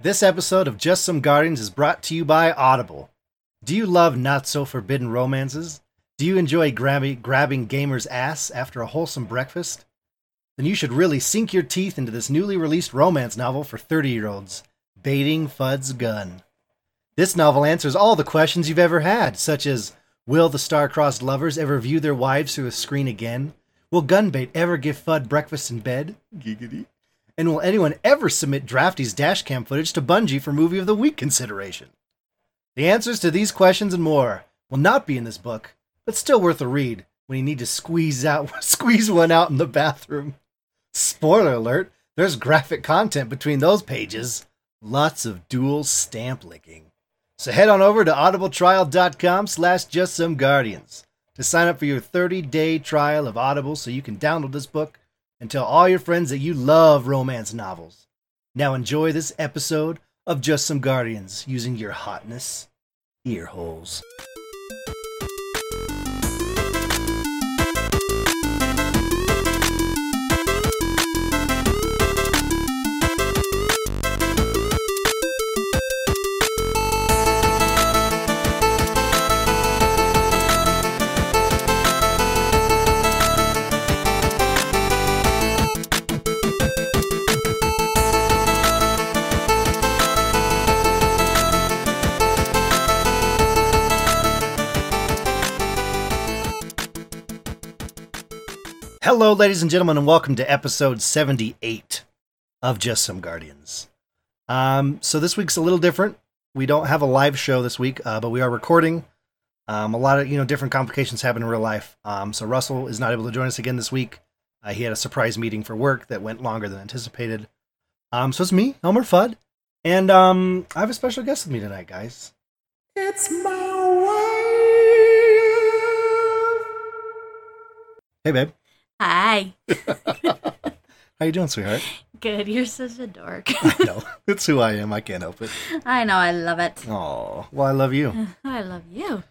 This episode of Just Some Guardians is brought to you by Audible. Do you love not so forbidden romances? Do you enjoy grabby, grabbing gamers' ass after a wholesome breakfast? Then you should really sink your teeth into this newly released romance novel for 30 year olds, Baiting Fudd's Gun. This novel answers all the questions you've ever had, such as Will the star-crossed lovers ever view their wives through a screen again? Will Gunbait ever give Fudd breakfast in bed? Giggity. And will anyone ever submit Drafty's dashcam footage to Bungie for Movie of the Week consideration? The answers to these questions and more will not be in this book, but still worth a read when you need to squeeze out squeeze one out in the bathroom. Spoiler alert, there's graphic content between those pages. Lots of dual stamp licking. So head on over to audibletrial.com slash just some guardians to sign up for your 30-day trial of Audible so you can download this book and tell all your friends that you love romance novels. Now enjoy this episode of Just Some Guardians using your hotness ear holes. Hello, ladies and gentlemen, and welcome to episode 78 of Just Some Guardians. Um, so this week's a little different. We don't have a live show this week, uh, but we are recording. Um, a lot of you know different complications happen in real life. Um, so Russell is not able to join us again this week. Uh, he had a surprise meeting for work that went longer than anticipated. Um, so it's me, Elmer Fudd, and um, I have a special guest with me tonight, guys. It's my wife. Hey, babe. Hi. How you doing, sweetheart? Good. You're such a dork. I know. It's who I am. I can't help it. I know. I love it. Oh, well, I love you. I love you.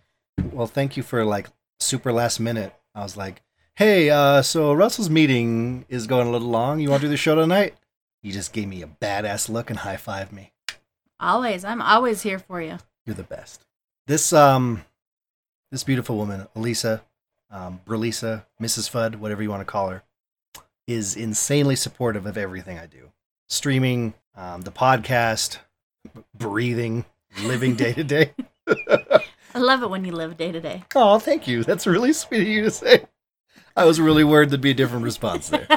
Well, thank you for like super last minute. I was like, hey, uh, so Russell's meeting is going a little long. You want to do the show tonight? You just gave me a badass look and high fived me. Always. I'm always here for you. You're the best. This um, this beautiful woman, Elisa, um, Brelisa, Mrs. Fudd, whatever you want to call her, is insanely supportive of everything I do. Streaming, um, the podcast, breathing, living day to day. I love it when you live day to day. Oh, thank you. That's really sweet of you to say. I was really worried there'd be a different response there.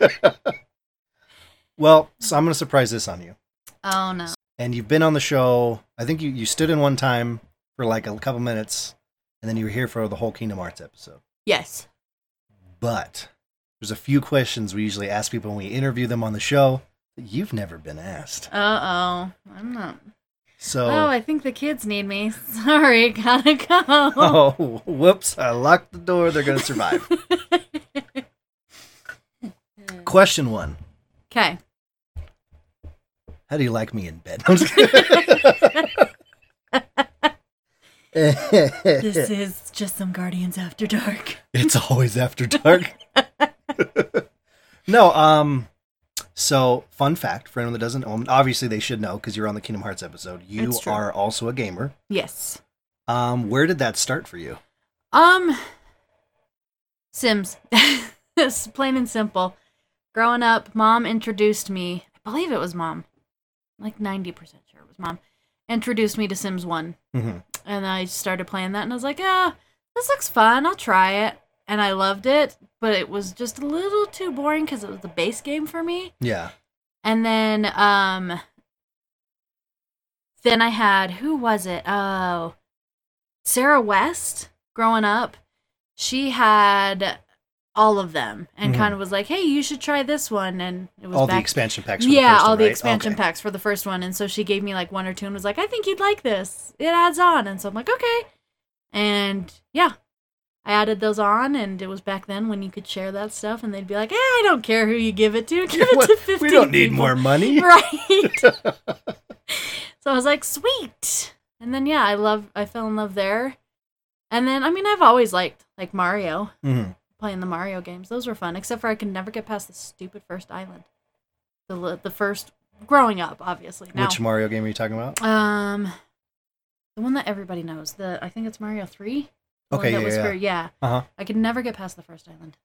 well, so I'm going to surprise this on you. Oh no. And you've been on the show. I think you, you stood in one time for like a couple minutes, and then you were here for the whole Kingdom Hearts episode. Yes. But there's a few questions we usually ask people when we interview them on the show that you've never been asked. Uh oh. I'm not. So, Oh, I think the kids need me. Sorry, gotta go. oh, whoops! I locked the door. They're going to survive. Question one: Okay. How do you like me in bed? I'm just kidding. This is just some Guardians After Dark. it's always after dark. no, um, so fun fact for anyone that doesn't know, obviously they should know because you're on the Kingdom Hearts episode. You It's true. are also a gamer. Yes. Um, where did that start for you? Um, Sims. it's plain and simple. Growing up, mom introduced me. I believe it was mom. Like ninety percent sure it was mom. Introduced me to Sims One, hmm and I started playing that, and I was like, "Ah, this looks fun. I'll try it." And I loved it, but it was just a little too boring because it was the base game for me. Yeah. And then, um, then I had who was it? Oh, Sarah West. Growing up, she had all of them and Mhm. kind of was like, "Hey, you should try this one." And it was All the back. expansion packs. For the yeah, first all one, the right? expansion Okay. packs for the first one, and so she gave me like one or two and was like, "I think you'd like this. It adds on." And so I'm like, "Okay," and yeah. I added those on, and it was back then when you could share that stuff, and they'd be like, eh, "I don't care who you give it to. Give it to 15 we don't need people." more money. right so i was like sweet and then yeah i love i fell in love there and then i mean i've always liked like mario Mhm. Playing the mario games those were fun except for i could never get past the stupid first island the the first growing up, obviously. Now, Which Mario game are you talking about? um, the one that everybody knows. The I think it's Mario Three. Okay, that yeah, was yeah. for yeah. Uh-huh. I could never get past the first island.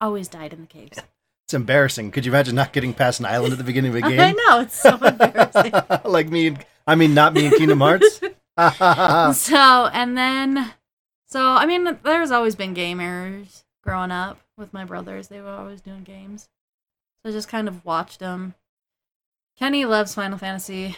Always died in the caves. It's embarrassing. Could you imagine not getting past an island at the beginning of a game? I know it's so embarrassing. like me and I mean not me and Kingdom Hearts. so and then so I mean there's always been gamers growing up with my brothers. They were always doing games. So I just kind of watched them. Kenny loves Final Fantasy.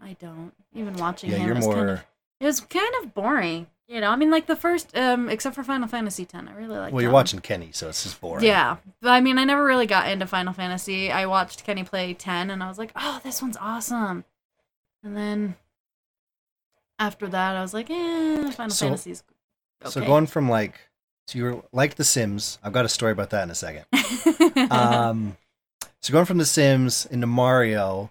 I don't. Even watching yeah, him was more kind of it was kind of boring. You know, I mean like the first um except for Final Fantasy X, I really like it. Well, you're watching Kenny, so it's just boring. Yeah. But I mean I never really got into Final Fantasy. I watched Kenny play 10 and I was like, "Oh, this one's awesome." And then after that I was like, "Eh, Final So- Fantasy's okay." So going from like so you were like The Sims. I've got a story about that in a second. um, so going from The Sims into Mario,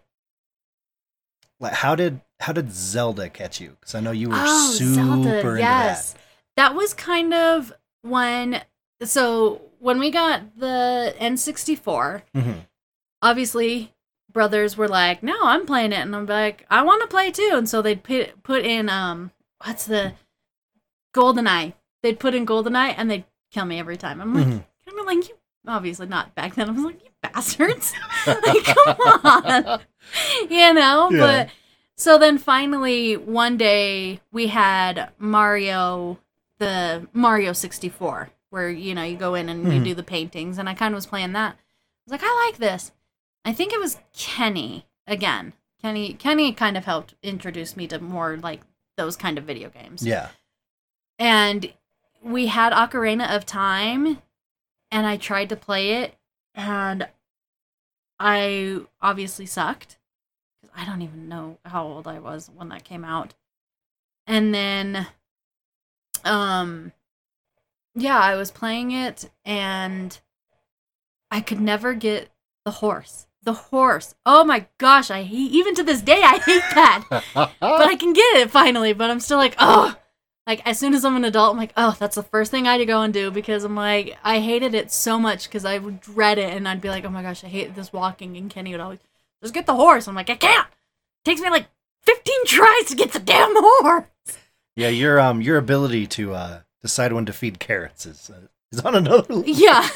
like how did how did Zelda catch you? Because I know you were oh, super Zelda, into yes. that. That was kind of when so when we got the N64, Mhm. obviously brothers were like, "No, I'm playing it," and I'm like, "I want to play too." And so they'd put put in um, what's the Goldeneye? They'd put in Goldeneye, and they'd kill me every time. I'm like, Mhm. kind of like you. Obviously not back then. I was like, "You bastards!" like, come on, you know. Yeah. But so then finally one day we had Mario, the Mario 64, where you know you go in and you Mhm. do the paintings, and I kind of was playing that. I was like, I like this. I think it was Kenny again. Kenny Kenny kind of helped introduce me to more like those kind of video games. Yeah. And we had Ocarina of Time and I tried to play it and I obviously sucked. I don't even know how old I was when that came out. And then um yeah, I was playing it and I could never get the horse. The horse. Oh my gosh, I hate even to this day I hate that. but I can get it finally, but I'm still like, oh like as soon as I'm an adult, I'm like, oh, that's the first thing I had to go and do because I'm like, I hated it so much because I would dread it and I'd be like, oh my gosh, I hate this walking. And Kenny would always just get the horse. I'm like, I can't. It takes me like 15 tries to get the damn horse. yeah, your um your ability to uh decide when to feed carrots is uh, is on another level. Yeah.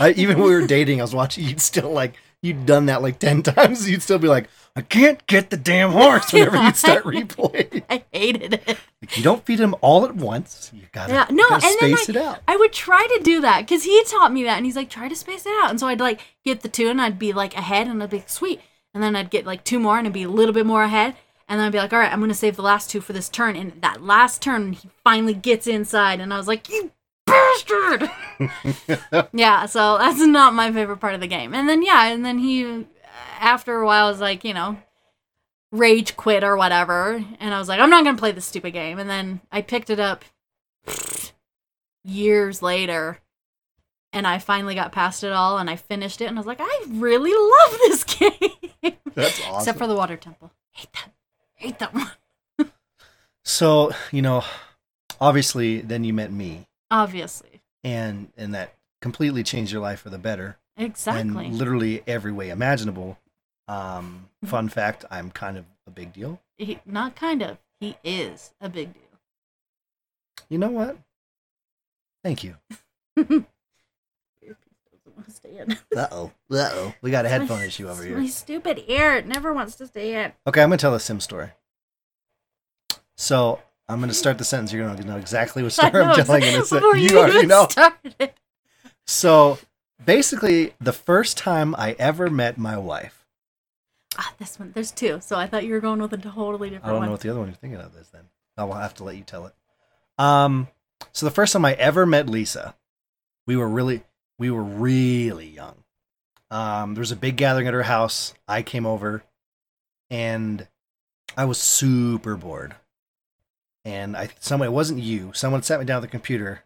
I, even when we were dating, I was watching. You'd still like you'd done that like ten times. You'd still be like, I can't get the damn horse. Whenever you'd start replaying, I hated it. like, you don't feed him all at once. You gotta, Yeah, you no, gotta and then space it out. I would try to do that because he taught me that, and he's like, try to space it out. And so I'd like get the two, and I'd be like ahead, and I'd be like, sweet. And then I'd get like two more, and I'd be a little bit more ahead. And then I'd be like, all right, I'm gonna save the last two for this turn. And that last turn, he finally gets inside, and I was like, you bastard! yeah, so that's not my favorite part of the game. And then yeah, and then he, after a while, was like, you know, rage quit or whatever, and I was like, I'm not gonna play this stupid game. And then I picked it up years later and I finally got past it all and I finished it and I was like, I really love this game. That's awesome. Except for the water temple. Hate that. Hate that one. so you know, obviously, then you met me, Obviously. and and that completely changed your life for the better. Exactly. in literally every way imaginable. Um, Mm-hmm. fun fact: I'm kind of a big deal. he, not kind of. He is a big deal. You know what? Thank you. Uh oh. Uh oh. We got a headphone issue over here. My stupid ear. It never wants to stay in. Okay, I'm gonna tell a sim story. So I'm gonna start the sentence. You're gonna know exactly what story I'm telling in a. You you already know. started. So basically, the first time I ever met my wife, Ah, this one. There's two. So I thought you were going with a totally different one. I don't one. know what the other one you're thinking of is. Then I will have to let you tell it. Um, so the first time I ever met Lisa, we were really, we were really young. Um, there was a big gathering at her house. I came over, and I was super bored. And I, someone, it wasn't you. Someone sat me down at the computer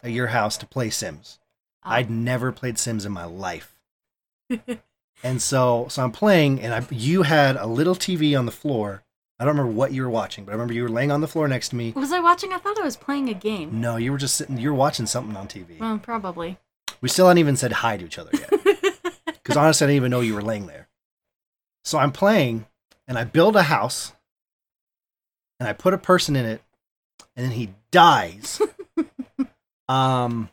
at your house to play Sims. Oh. I'd never played Sims in my life. and so so I'm playing and I you had a little TV on the floor. I don't remember what you were watching, but I remember you were laying on the floor next to me. Was I watching? I thought I was playing a game. No, you were just sitting you were watching something on TV. Well, probably. We still hadn't even said hi to each other yet. Because honestly, I didn't even know you were laying there. So I'm playing and I build a house and I put a person in it and then he dies. um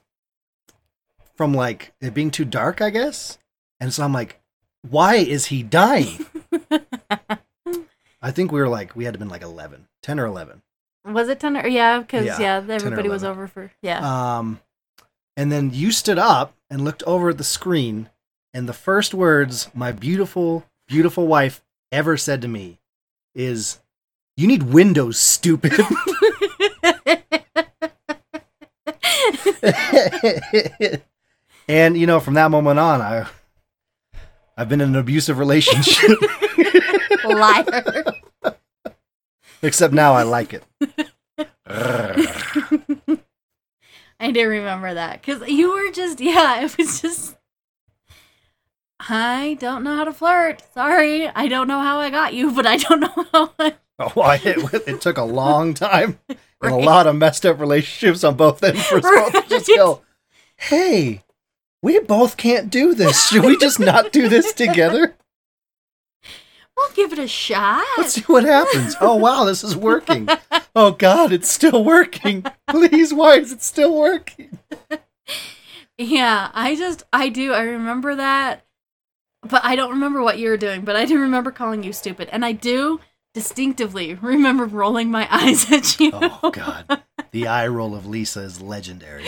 from like it being too dark, I guess. And so I'm like, why is he dying? I think we were like we had to been like 11, 10 or 11. Was it ten? Or, yeah, because Yeah, yeah, everybody was over for yeah. Um, and then you stood up and looked over at the screen, and the first words my beautiful, beautiful wife ever said to me is, "You need Windows, stupid." and you know, from that moment on, I, I've been in an abusive relationship. Liar. Except now, I like it. I do remember that because you were just yeah, it was just. I don't know how to flirt. Sorry, I don't know how I got you, but I don't know how. I... Oh, I, it, it took a long time and a lot of messed up relationships on both ends for us both to just go, hey, we both can't do this. Should we just not do this together? We'll give it a shot. Let's see what happens. Oh, wow, this is working. Oh, God, it's still working. Please, why is it still working? Yeah, I just I do. I remember that, but I don't remember what you were doing. But I do remember calling you stupid, and I do distinctively remember rolling my eyes at you. Oh, God. The eye roll of Lisa is legendary.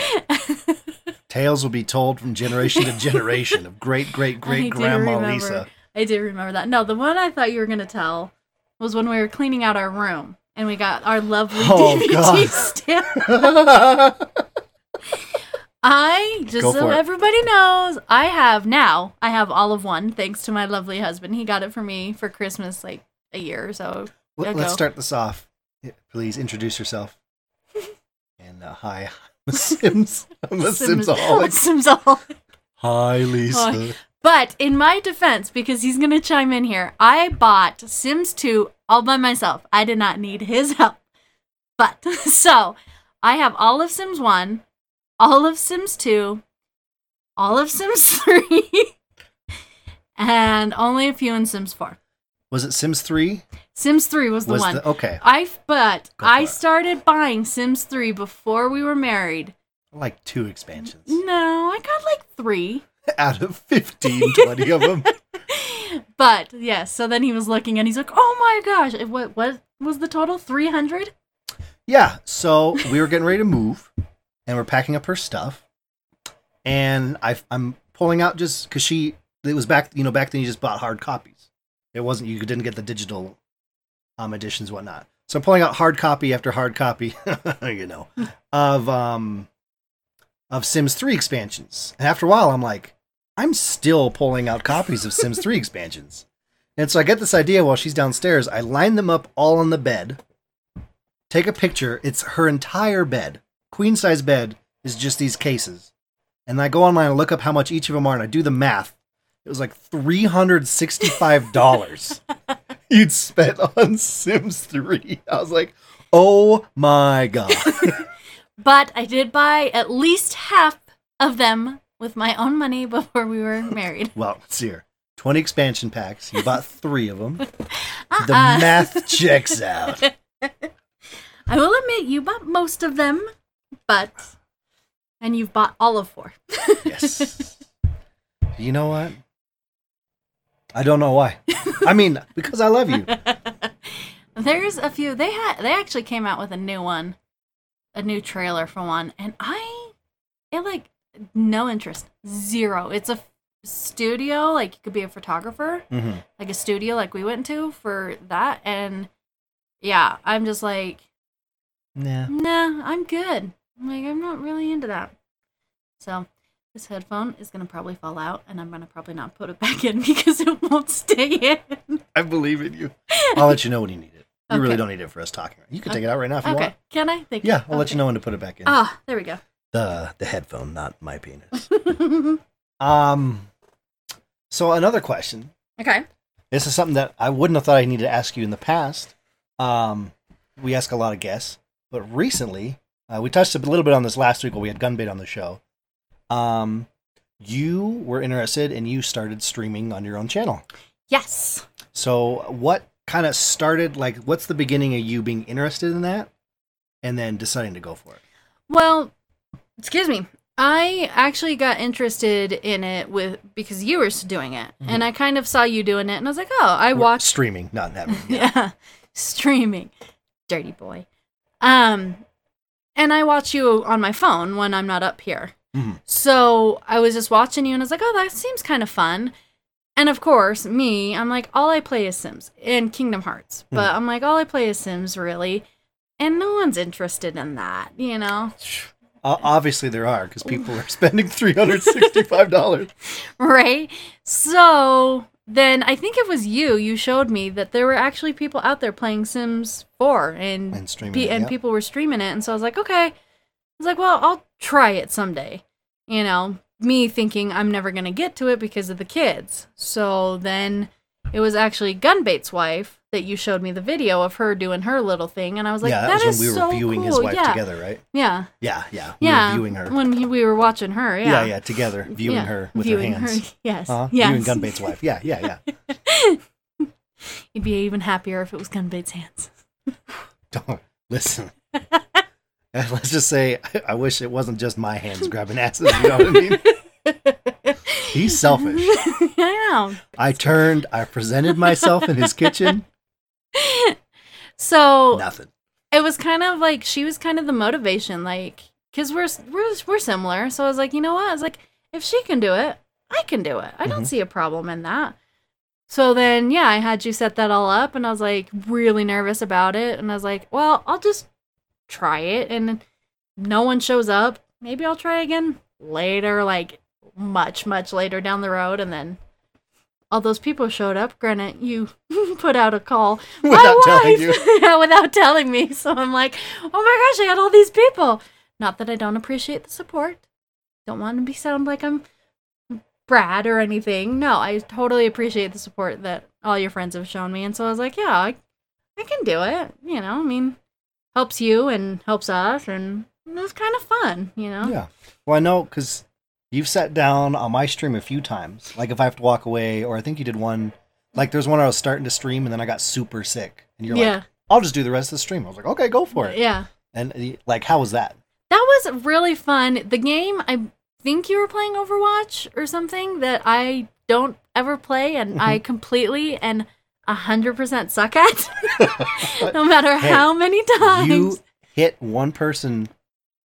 Tales will be told from generation to generation of great, great, great do grandma remember. Lisa. I do remember that. No, the one I thought you were gonna tell was when we were cleaning out our room and we got our lovely Oh, DVD God. stand. I just Go so it. everybody knows, I have now. I have all of one thanks to my lovely husband. He got it for me for Christmas like a year or so. Let's start this off. Please introduce yourself. and uh, hi, I'm a Sims. I'm a Sims- Simsaholic. Hi, Lisa. Hi. But in my defense, because he's gonna chime in here, I bought Sims 2 all by myself. I did not need his help. But so I have all of Sims 1, all of Sims 2, all of Sims 3, and only a few in Sims 4. Was it Sims 3? Sims 3 was the Was one. the okay? I but I it. started buying Sims 3 before we were married. Like two expansions No, I got like 3. out of 15, 20 of them. But yes, so then he was looking and he's like, "Oh my gosh, it- what what was the total? 300?" Yeah, so we were getting ready to move, and we're packing up her stuff, and I, I'm pulling out just because she it was back you know back then you just bought hard copies. It wasn't you didn't get the digital um editions whatnot. So I'm pulling out hard copy after hard copy, you know, of um of Sims 3 expansions. And after a while, I'm like, I'm still pulling out copies of Sims 3 expansions. And so I get this idea while she's downstairs. I line them up all on the bed, take a picture. It's her entire bed, queen size bed, is just these cases. And I go online and look up how much each of them are, and I do the math. It was like three hundred sixty-five dollars you'd spent on Sims Three. I was like, oh my god! But I did buy at least half of them with my own money before we were married. well, let's see here. Twenty expansion packs. You bought three of them. The Uh-uh. math checks out. I will admit you bought most of them, but and you've bought all of four. Yes. You know what? I don't know why. I mean, because I love you. There's a few. They had. They actually came out with a new one, a new trailer for one, and I, it like no interest, zero. It's a f- studio, like you could be a photographer, hmm like a studio, like we went to for that, and yeah, I'm just like, Yeah. nah, I'm good. I'm like, I'm not really into that. So. This headphone is gonna probably fall out, and I'm gonna probably not put it back in because it won't stay in. I believe in you. I'll let you know when you need it. You really don't need it for us talking. You can take it out right now if you Okay, want. can I? Thank Yeah, I'll let you know when to put it back in. Ah, there we go. the the headphone, not my penis. um so another question. okay. This is something that I wouldn't have thought I needed to ask you in the past. Um we ask a lot of guests, but recently, uh, we touched a little bit on this last week when we had Gunbait on the show. Um you were interested and you started streaming on your own channel. Yes. So, what kind of started? Like, what's the beginning of you being interested in that, and then deciding to go for it? Well, excuse me. I actually got interested in it with because you were doing it, Mhm. and I kind of saw you doing it, and I was like, oh, I watched streaming, not having. yeah, streaming, dirty boy. Um, and I watch you on my phone when I'm not up here. Mhm. So I was just watching you, and I was like, oh, that seems kind of fun. And of course, me, I'm like, all I play is Sims and Kingdom Hearts, but I'm like, all I play is Sims, really. And no one's interested in that, you know? Obviously, there are because people are spending three hundred sixty-five dollars. right? So then I think it was you. You showed me that there were actually people out there playing Sims 4 and And streaming pe- it, and yeah. people were streaming it. And so I was like, okay. Was like, well, I'll try it someday. You know, me thinking I'm never going to get to it because of the kids. So then it was actually Gunbait's wife that you showed me the video of her doing her little thing. And I was like, yeah, that, that was is when we were so viewing his wife yeah. together, right? Yeah. Yeah, yeah. We Yeah. were viewing her. When he- we were watching her. Yeah. yeah, yeah, together, viewing Yeah, her with viewing her hands. Yes. Huh? yes. Viewing Gunbait's wife. Yeah, yeah, yeah. You'd be even happier if it was Gunbait's hands. Don't listen. Let's just say, I, I wish it wasn't just my hands grabbing asses. You know what I mean? He's selfish. I know. I turned. I presented myself in his kitchen. So Nothing. it was kind of like she was kind of the motivation, like because we're we're we're similar. So I was like, you know what? I was like, if she can do it, I can do it. I don't Mhm. see a problem in that. So then, yeah, I had you set that all up, and I was like really nervous about it, and I was like, well, I'll just try it, and no one shows up. Maybe I'll try again later, like much much later down the road, and then. All those people showed up. Granted, you put out a call Without my telling you. yeah, without telling me. So I'm like, oh my gosh, I got all these people. Not that I don't appreciate the support. Don't want to be sound like I'm Brad or anything. No, I totally appreciate the support that all your friends have shown me. And so I was like, yeah, I, I can do it. You know, I mean, helps you and helps us, and it was kind of fun. You know. Yeah. Well, I know because you've sat down on my stream a few times. Like if I have to walk away, or I think you did one. Like there's one where I was starting to stream and then I got super sick, and you're yeah. like, "I'll just do the rest of the stream." I was like, "Okay, go for it." Yeah. And like, how was that? That was really fun. The game, I think you were playing Overwatch or something that I don't ever play and I Mm-hmm. completely and 100% suck at. no matter Hey, how many times. You hit one person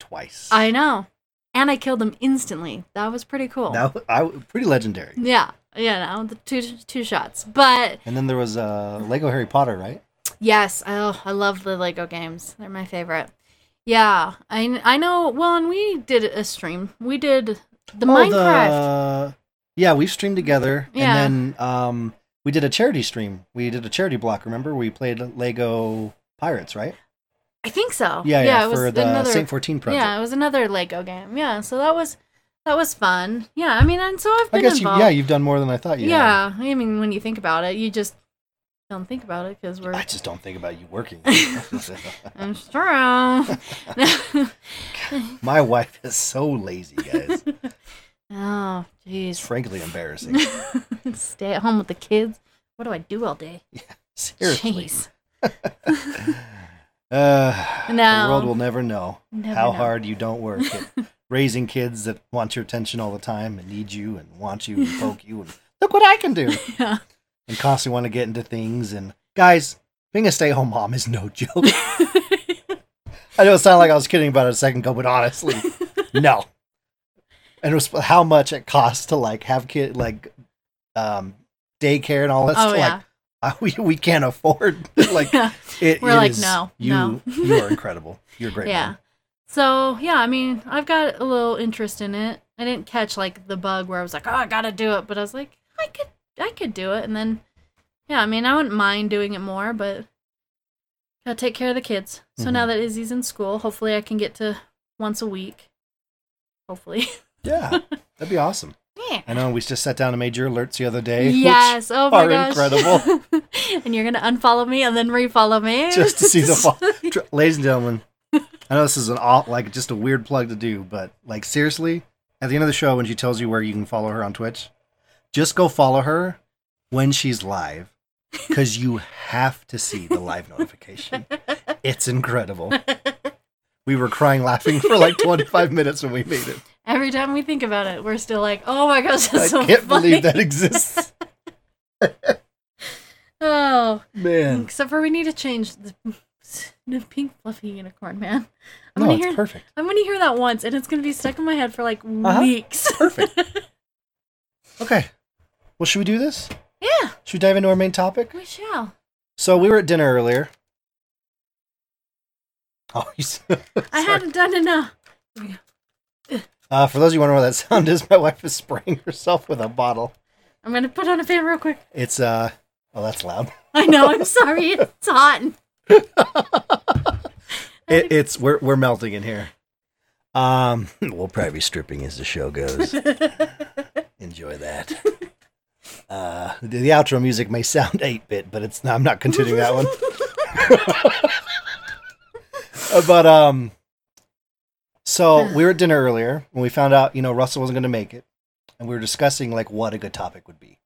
twice. I know. And I killed them instantly. That was pretty cool. That I pretty legendary. Yeah. Yeah, no, the two two shots. But And then there was uh, Lego Harry Potter, right? Yes, oh, I love the Lego games. They're my favorite. Yeah, I I know. Well, and we did a stream. We did the Oh, Minecraft. the- Yeah, we streamed together, Yeah. and then um, we did a charity stream. We did a charity block. Remember, we played Lego Pirates, right? I think so. Yeah, yeah, it was for the another. Saint Fourteen project. yeah, it was another Lego game. Yeah, so that was that was fun. Yeah, I mean, and so I've I been guess you, involved. yeah, you've done more than I thought you. had. yeah, I mean, when you think about it, you just don't think about it because we're. I just don't think about you working. I'm true. My wife is so lazy, guys. Oh, jeez. frankly embarrassing. Stay at home with the kids. What do I do all day? Yeah, Seriously. Jeez. Uh, No. The world will never know Never how know. hard you don't work at raising kids that want your attention all the time and need you and want you and poke you and look what I can do Yeah. and constantly want to get into things. And guys, being a stay-at-home mom is no joke. I know it sounded like I was kidding about it a second ago, but honestly, no. And it was how much it costs to like have kid like um daycare and all that oh stuff. yeah. Like uh, we we can't afford like yeah. it, We're it like, is- no, you no. you are incredible. You're great. Yeah. mom. So yeah, I mean, I've got a little interest in it. I didn't catch like the bug where I was like, oh, I gotta do it, but I was like, I could, I could do it, and then, yeah, I mean, I wouldn't mind doing it more, but gotta take care of the kids. So Mhm. now that Izzy's in school, hopefully I can get to once a week. Hopefully. Yeah, that'd be awesome. Yeah. I know we just sat down and made your alerts the other day. which- Yes. Oh my are gosh. incredible. and you're gonna unfollow me and then refollow me Just to see the Tr- ladies and gentlemen, I know this is an all like just a weird plug to do, but like seriously, at the end of the show when she tells you where you can follow her on Twitch, just go follow her when she's live because you have to see the live notification. It's incredible. We were crying laughing for like 25 minutes when we made it. Every time we think about it, we're still like, "Oh my gosh, that's I so can't funny." believe that exists. oh, Man. except for we need to change the, the pink fluffy unicorn, man. I'm No, gonna it's hear. perfect. I'm gonna hear that once, and it's gonna be stuck in my head for like Uh-huh. weeks. Perfect. Okay. Well, should we do this? yeah, Should we dive into our main topic? we shall. So we were at dinner earlier. Oh, I hadn't done enough. Uh, for those of you wondering what that sound is, my wife is spraying herself with a bottle. I'm gonna put on a fan real quick. It's uh, oh, that's loud. I know. I'm sorry. It's hot. It, it's we're we're melting in here. Um, we'll probably be stripping as the show goes. Enjoy that. Uh, the, the outro music may sound eight bit, but it's I'm not continuing that one. But um, so we were at dinner earlier when we found out you know Russell wasn't going to make it, and we were discussing like what a good topic would be.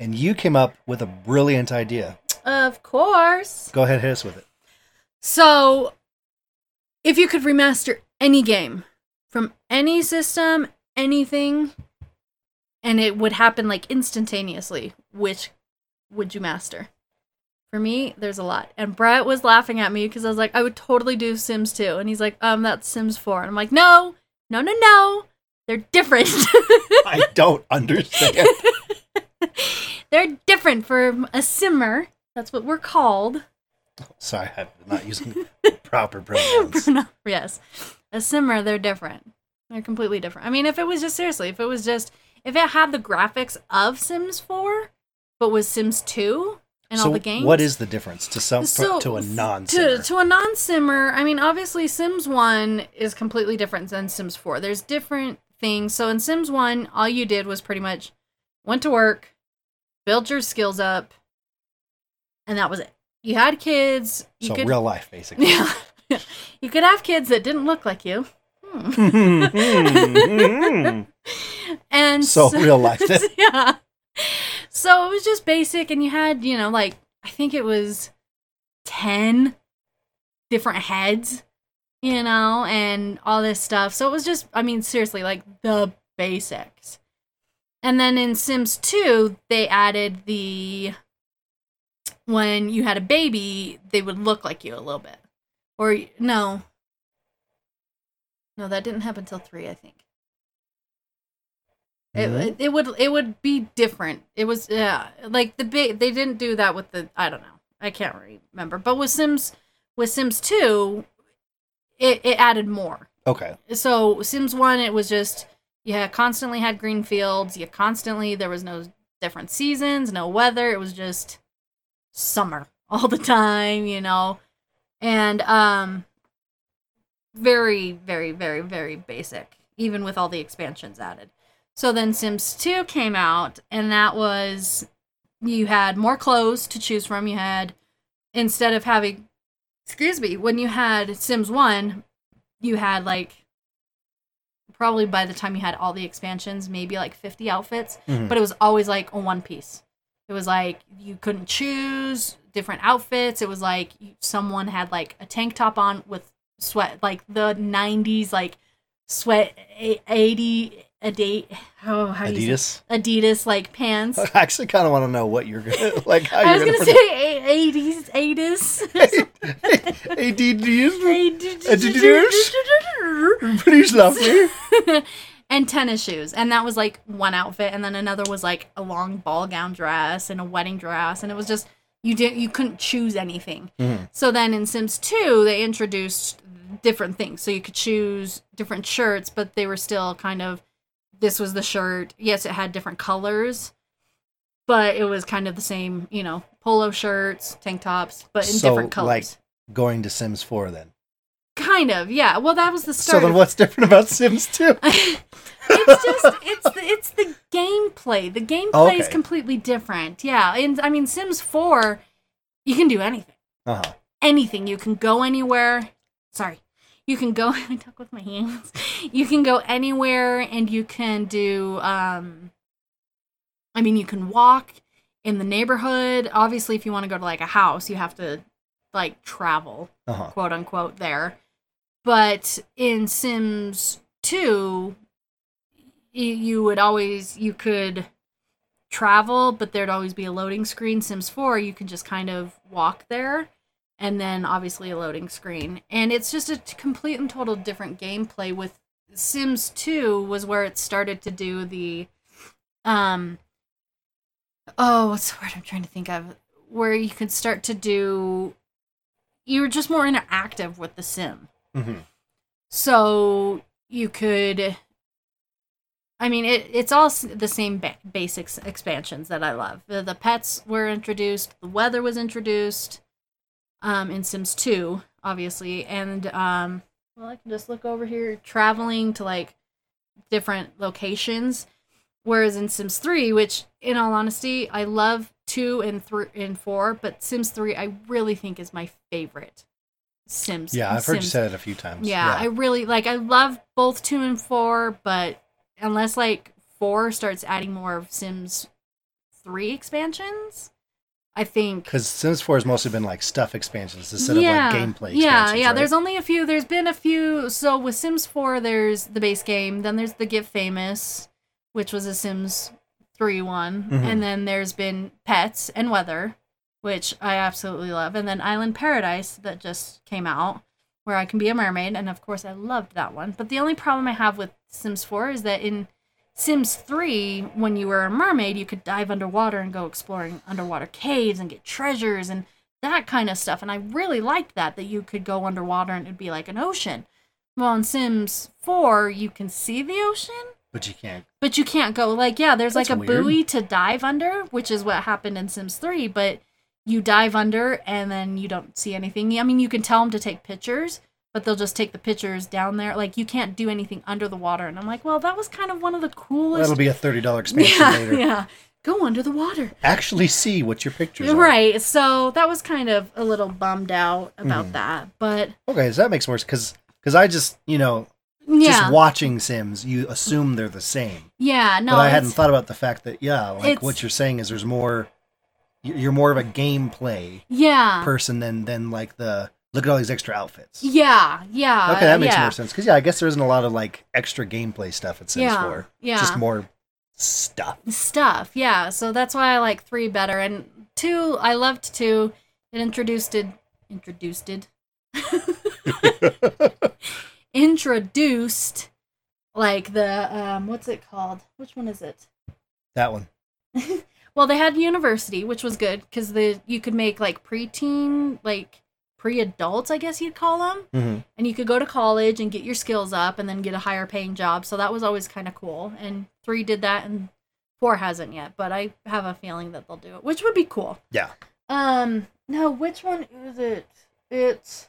And you came up with a brilliant idea. Of course. Go ahead, hit us with it. So, if you could remaster any game from any system, anything, and it would happen like instantaneously, which would you master? For me, there's a lot. And Brett was laughing at me because I was like, I would totally do Sims 2. And he's like, um, that's Sims 4. And I'm like, no, no, no, no. They're different. I don't understand. They're different for a simmer. That's what we're called. Sorry, I'm not using proper pronouns. Yes. A simmer, they're different. They're completely different. I mean, if it was just seriously, if it was just if it had the graphics of Sims 4, but was Sims 2 and so all the games. what is the difference to some So, to a non to, to a non-simmer, I mean, obviously Sims 1 is completely different than Sims 4. There's different things. So in Sims 1, all you did was pretty much went to work, built your skills up, and that was it. You had kids. You So could, real life, basically. Yeah. you could have kids that didn't look like you. Hmm. and So real life yeah. So it was just basic, and you had, you know, like I think it was ten different heads, you know, and all this stuff. So it was just, I mean, seriously, like the basics. And then in Sims 2, they added the when you had a baby, they would look like you a little bit. Or no. No, that didn't happen until 3, I think. It, Mhm. it, would it would be different. It was yeah, like the big they didn't do that with the I don't know. I can't remember. But with Sims with Sims 2, it, it added more Okay. so Sims One, it was just you had constantly had green fields. You constantly there was no different seasons, no weather. It was just summer all the time, you know, and um, very, very, very, very basic, even with all the expansions added. So then Sims Two came out, and that was you had more clothes to choose from. You had instead of having, excuse me, when you had Sims One, you had like probably by the time you had all the expansions, maybe like 50 outfits, Mhm. but it was always like a one piece. It was like you couldn't choose different outfits. It was like someone had like a tank top on with sweat, like the 90s, like sweat a- 80 a date. Oh, how say- Adidas. Adidas like pants. I actually kind of want to know what you're gonna like. How I was you're gonna say a- 80s, 80s. Adidas. Please love me. and tennis shoes and that was like one outfit and then another was like a long ball gown dress and a wedding dress and it was just you didn't you couldn't choose anything Mhm. so then in sims 2 they introduced different things so you could choose different shirts but they were still kind of this was the shirt yes it had different colors but it was kind of the same you know polo shirts tank tops but in So, different colors like, Going to Sims 4 then. kind of yeah well that was the start. So then, what's different about Sims 2? it's just it's the, it's the gameplay. The gameplay is completely different. Yeah, and I mean Sims 4 you can do anything. Uh huh. Anything. You can go anywhere. Sorry. You can go I talk with my hands. You can go anywhere and you can do um I mean you can walk, in the neighborhood. Obviously, if you want to go to like a house, you have to like travel, Uh-huh. quote unquote, there. But in Sims 2, you would always, you could travel, but there'd always be a loading screen. Sims 4, you can just kind of walk there and then obviously a loading screen. And it's just a complete and total different gameplay with Sims 2 was where it started to do the um oh, what's the word I'm trying to think of? Where you could start to do you were just more interactive with the sim. hmm So you could I mean, it, it's all the same ba- basics expansions that I love. The, the pets were introduced, the weather was introduced um, in Sims 2, obviously, and um, well, I can just look over here, traveling to like different locations. Whereas in Sims 3, which in all honesty, I love 2 and 3 and 4, but Sims 3 I really think is my favorite Sims. Yeah, I've heard you say it a few times. yeah, I really like. I love both two and four, but unless like four starts adding more of Sims three expansions, I think. because Sims 4 has mostly been like stuff expansions instead yeah, of like gameplay. yeah, yeah. right? There's only a few. There's been a few. So with Sims four, there's the base game. Then there's the Get Famous, which was a Sims three one, Mhm. and then there's been Pets and Weather, which I absolutely love, and then Island Paradise that just came out, where I can be a mermaid, and of course I loved that one. But the only problem I have with Sims four is that in Sims 3, when you were a mermaid, you could dive underwater and go exploring underwater caves and get treasures and that kind of stuff. And I really liked that, that you could go underwater and it'd be like an ocean. Well, in Sims 4, you can see the ocean, but you can't. but you can't go. Like, yeah, there's like That's a weird. buoy to dive under, which is what happened in Sims 3, but you dive under and then you don't see anything. I mean, you can tell them to take pictures, but they'll just take the pictures down there. Like, you can't do anything under the water. And I'm like, well, that was kind of one of the coolest. That'll be a $30 expansion yeah, later. yeah. Go under the water. Actually, see what your pictures are. Right. So that was kind of a little bummed out about Mhm. that. But Okay, so that makes more sense because I just, you know, yeah. just watching Sims, you assume they're the same. yeah, no. but I hadn't thought about the fact that, yeah, like what you're saying is there's more, you're more of a gameplay Yeah. person than, than like the, look at all these extra outfits. yeah, yeah. Okay, that makes yeah. more sense. Because, yeah, I guess there isn't a lot of like extra gameplay stuff at Sims Yeah, 4. yeah. Just more stuff. Stuff. Yeah. So that's why I like 3 better and 2 I loved 2. It introduced it introduced it introduced like the um what's it called? Which one is it? that one. Well, they had university, which was good because the you could make like preteen, like pre-adults, I guess you'd call them, hmm and you could go to college and get your skills up, and then get a higher paying job. So that was always kind of cool. And three did that, and four hasn't yet, but I have a feeling that they'll do it, which would be cool. Yeah. Um, no, which one is it? It's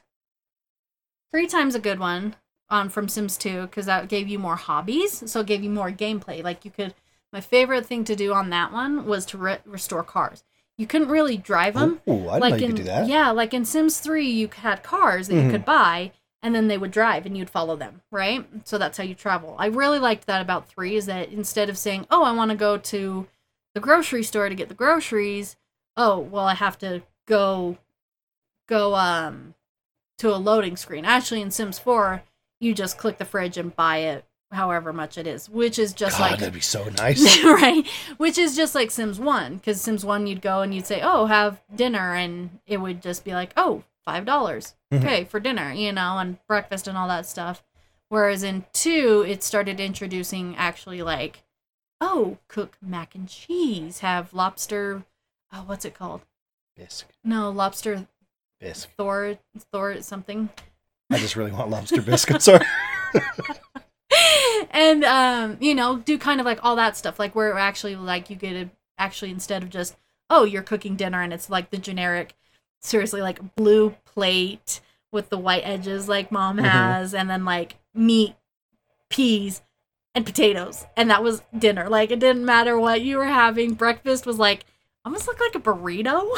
FreeTime's a good one. Um, from Sims 2 because that gave you more hobbies, so it gave you more gameplay. Like you could, my favorite thing to do on that one was to re- restore cars. You couldn't really drive them, Ooh, I like in could do that. yeah, like in Sims 3, you had cars that Mhm. you could buy, and then they would drive, and you'd follow them, right? So that's how you travel. I really liked that about three is that instead of saying, "Oh, I want to go to the grocery store to get the groceries," oh, well, I have to go go um to a loading screen. Actually, in Sims 4, you just click the fridge and buy it, however much it is, which is just God, like that'd be so nice. right which is just like sims 1 because sims 1 you'd go and you'd say oh have dinner and it would just be like "Oh, five dollars, Mhm. okay for dinner you know and breakfast and all that stuff whereas in 2 it started introducing actually like oh cook mac and cheese have lobster oh what's it called Bisque. no lobster Bisque. thor thor something I just really want lobster bisque. I'm sorry. and um, you know, do kind of like all that stuff, like where actually like you get it actually instead of just oh you're cooking dinner and it's like the generic, seriously like blue plate with the white edges like mom Mhm. has, and then like meat, peas, and potatoes, and that was dinner. Like it didn't matter what you were having. Breakfast was like almost looked like a burrito.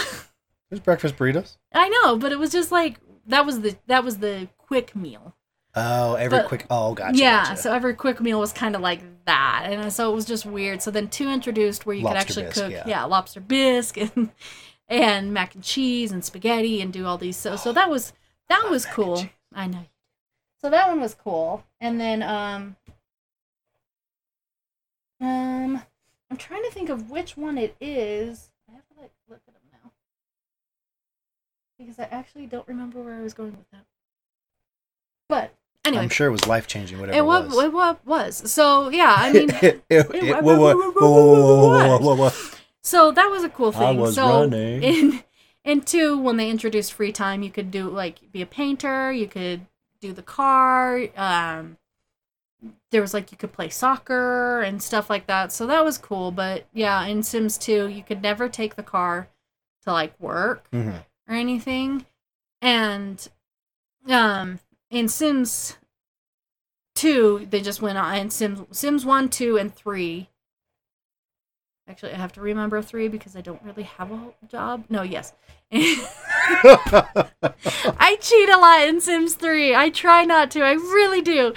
There's breakfast burritos. I know, but it was just like that was the that was the quick meal. Oh, every But- quick. Oh, gotcha. yeah, gotcha. so every quick meal was kind of like that, and so it was just weird. So then two introduced where you could actually bisque, cook, yeah. yeah. lobster bisque and and mac and cheese and spaghetti and do all these. So so that was that was cool. I know. So that one was cool, and then um um I'm trying to think of which one it is. I have to like look at them now because I actually don't remember where I was going with that. But Anyway, I'm sure it was life changing. Whatever it, was, it was. was. So yeah, I mean, so that was a cool thing. I was so running. in in two, when they introduced FreeTime, you could do like be a painter, you could do the car. Um, there was like you could play soccer and stuff like that. So that was cool. But yeah, in Sims 2, you could never take the car to like work mm-hmm. or anything. And um in Sims 2, they just went on and Sims Sims 1, 2 and 3. Actually, I have to remember 3 because I don't really have a job. No, yes. I cheat a lot in Sims 3. I try not to. I really do.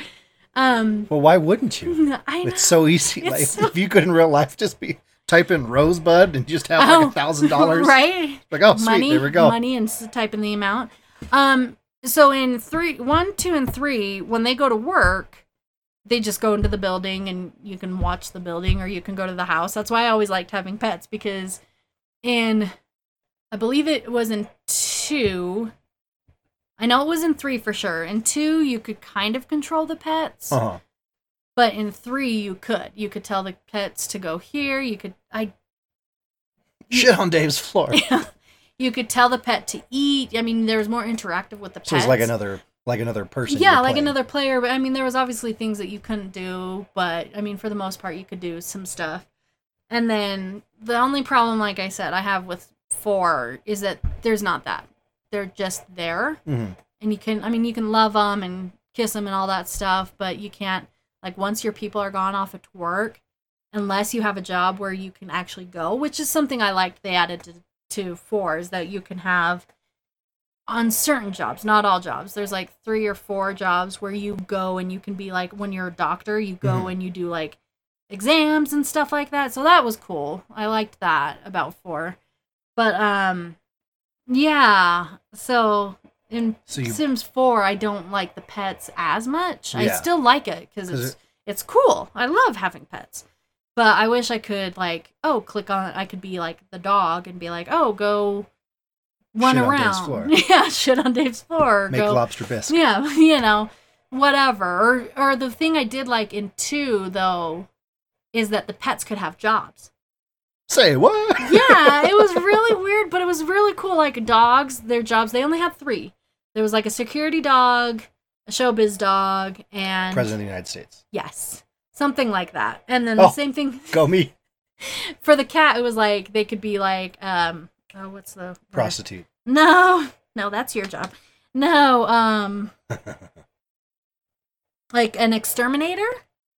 Um well, why wouldn't you? It's so easy. It's like so- if you could in real life just be type in Rosebud and just have like Oh, a thousand dollars. right? Like oh sweet, money, there we go. money, and type in the amount. Um, so in three, one, two, and three, when they go to work, they just go into the building, and you can watch the building, or you can go to the house. That's why I always liked having pets because in, I believe it was in two. I know it was in three for sure. In two, you could kind of control the pets. Uh-huh. But in three, you could. You could tell the pets to go here. You could. I Shit on Dave's floor. you could tell the pet to eat. I mean, there was more interactive with the pets. So it's like another like another person. yeah, like another player. But I mean, there was obviously things that you couldn't do. But I mean, for the most part, you could do some stuff. And then the only problem, like I said, I have with four is that there's not that. They're just there, Mhm. and you can. I mean, you can love them and kiss them and all that stuff, but you can't. Like once your people are gone off at work, unless you have a job where you can actually go, which is something I liked they added to, to four, is that you can have on certain jobs, not all jobs. There's like three or four jobs where you go and you can be like when you're a doctor, you go Mhm. and you do like exams and stuff like that. So that was cool. I liked that about four. But um yeah, so in So you Sims 4, I don't like the pets as much. I still like it cuz it's it's cool. I love having pets. But I wish I could like, oh, click on I could be like the dog and be like, oh, go run Shit on around. Dave's floor. yeah, shit on Dave's floor. make go, lobster bisque. yeah, you know, whatever. Or or the thing I did like in 2 though is that the pets could have jobs Say what? yeah, it was really weird, but it was really cool. Like dogs, their jobs, they only had three. There was like a security dog, a showbiz dog, and President of the United States. yes, something like that. And then the Oh. same thing Go me. for the cat. It was like they could be like, um, oh, what's the word? Prostitute. No, no, that's your job. No, um, like an exterminator.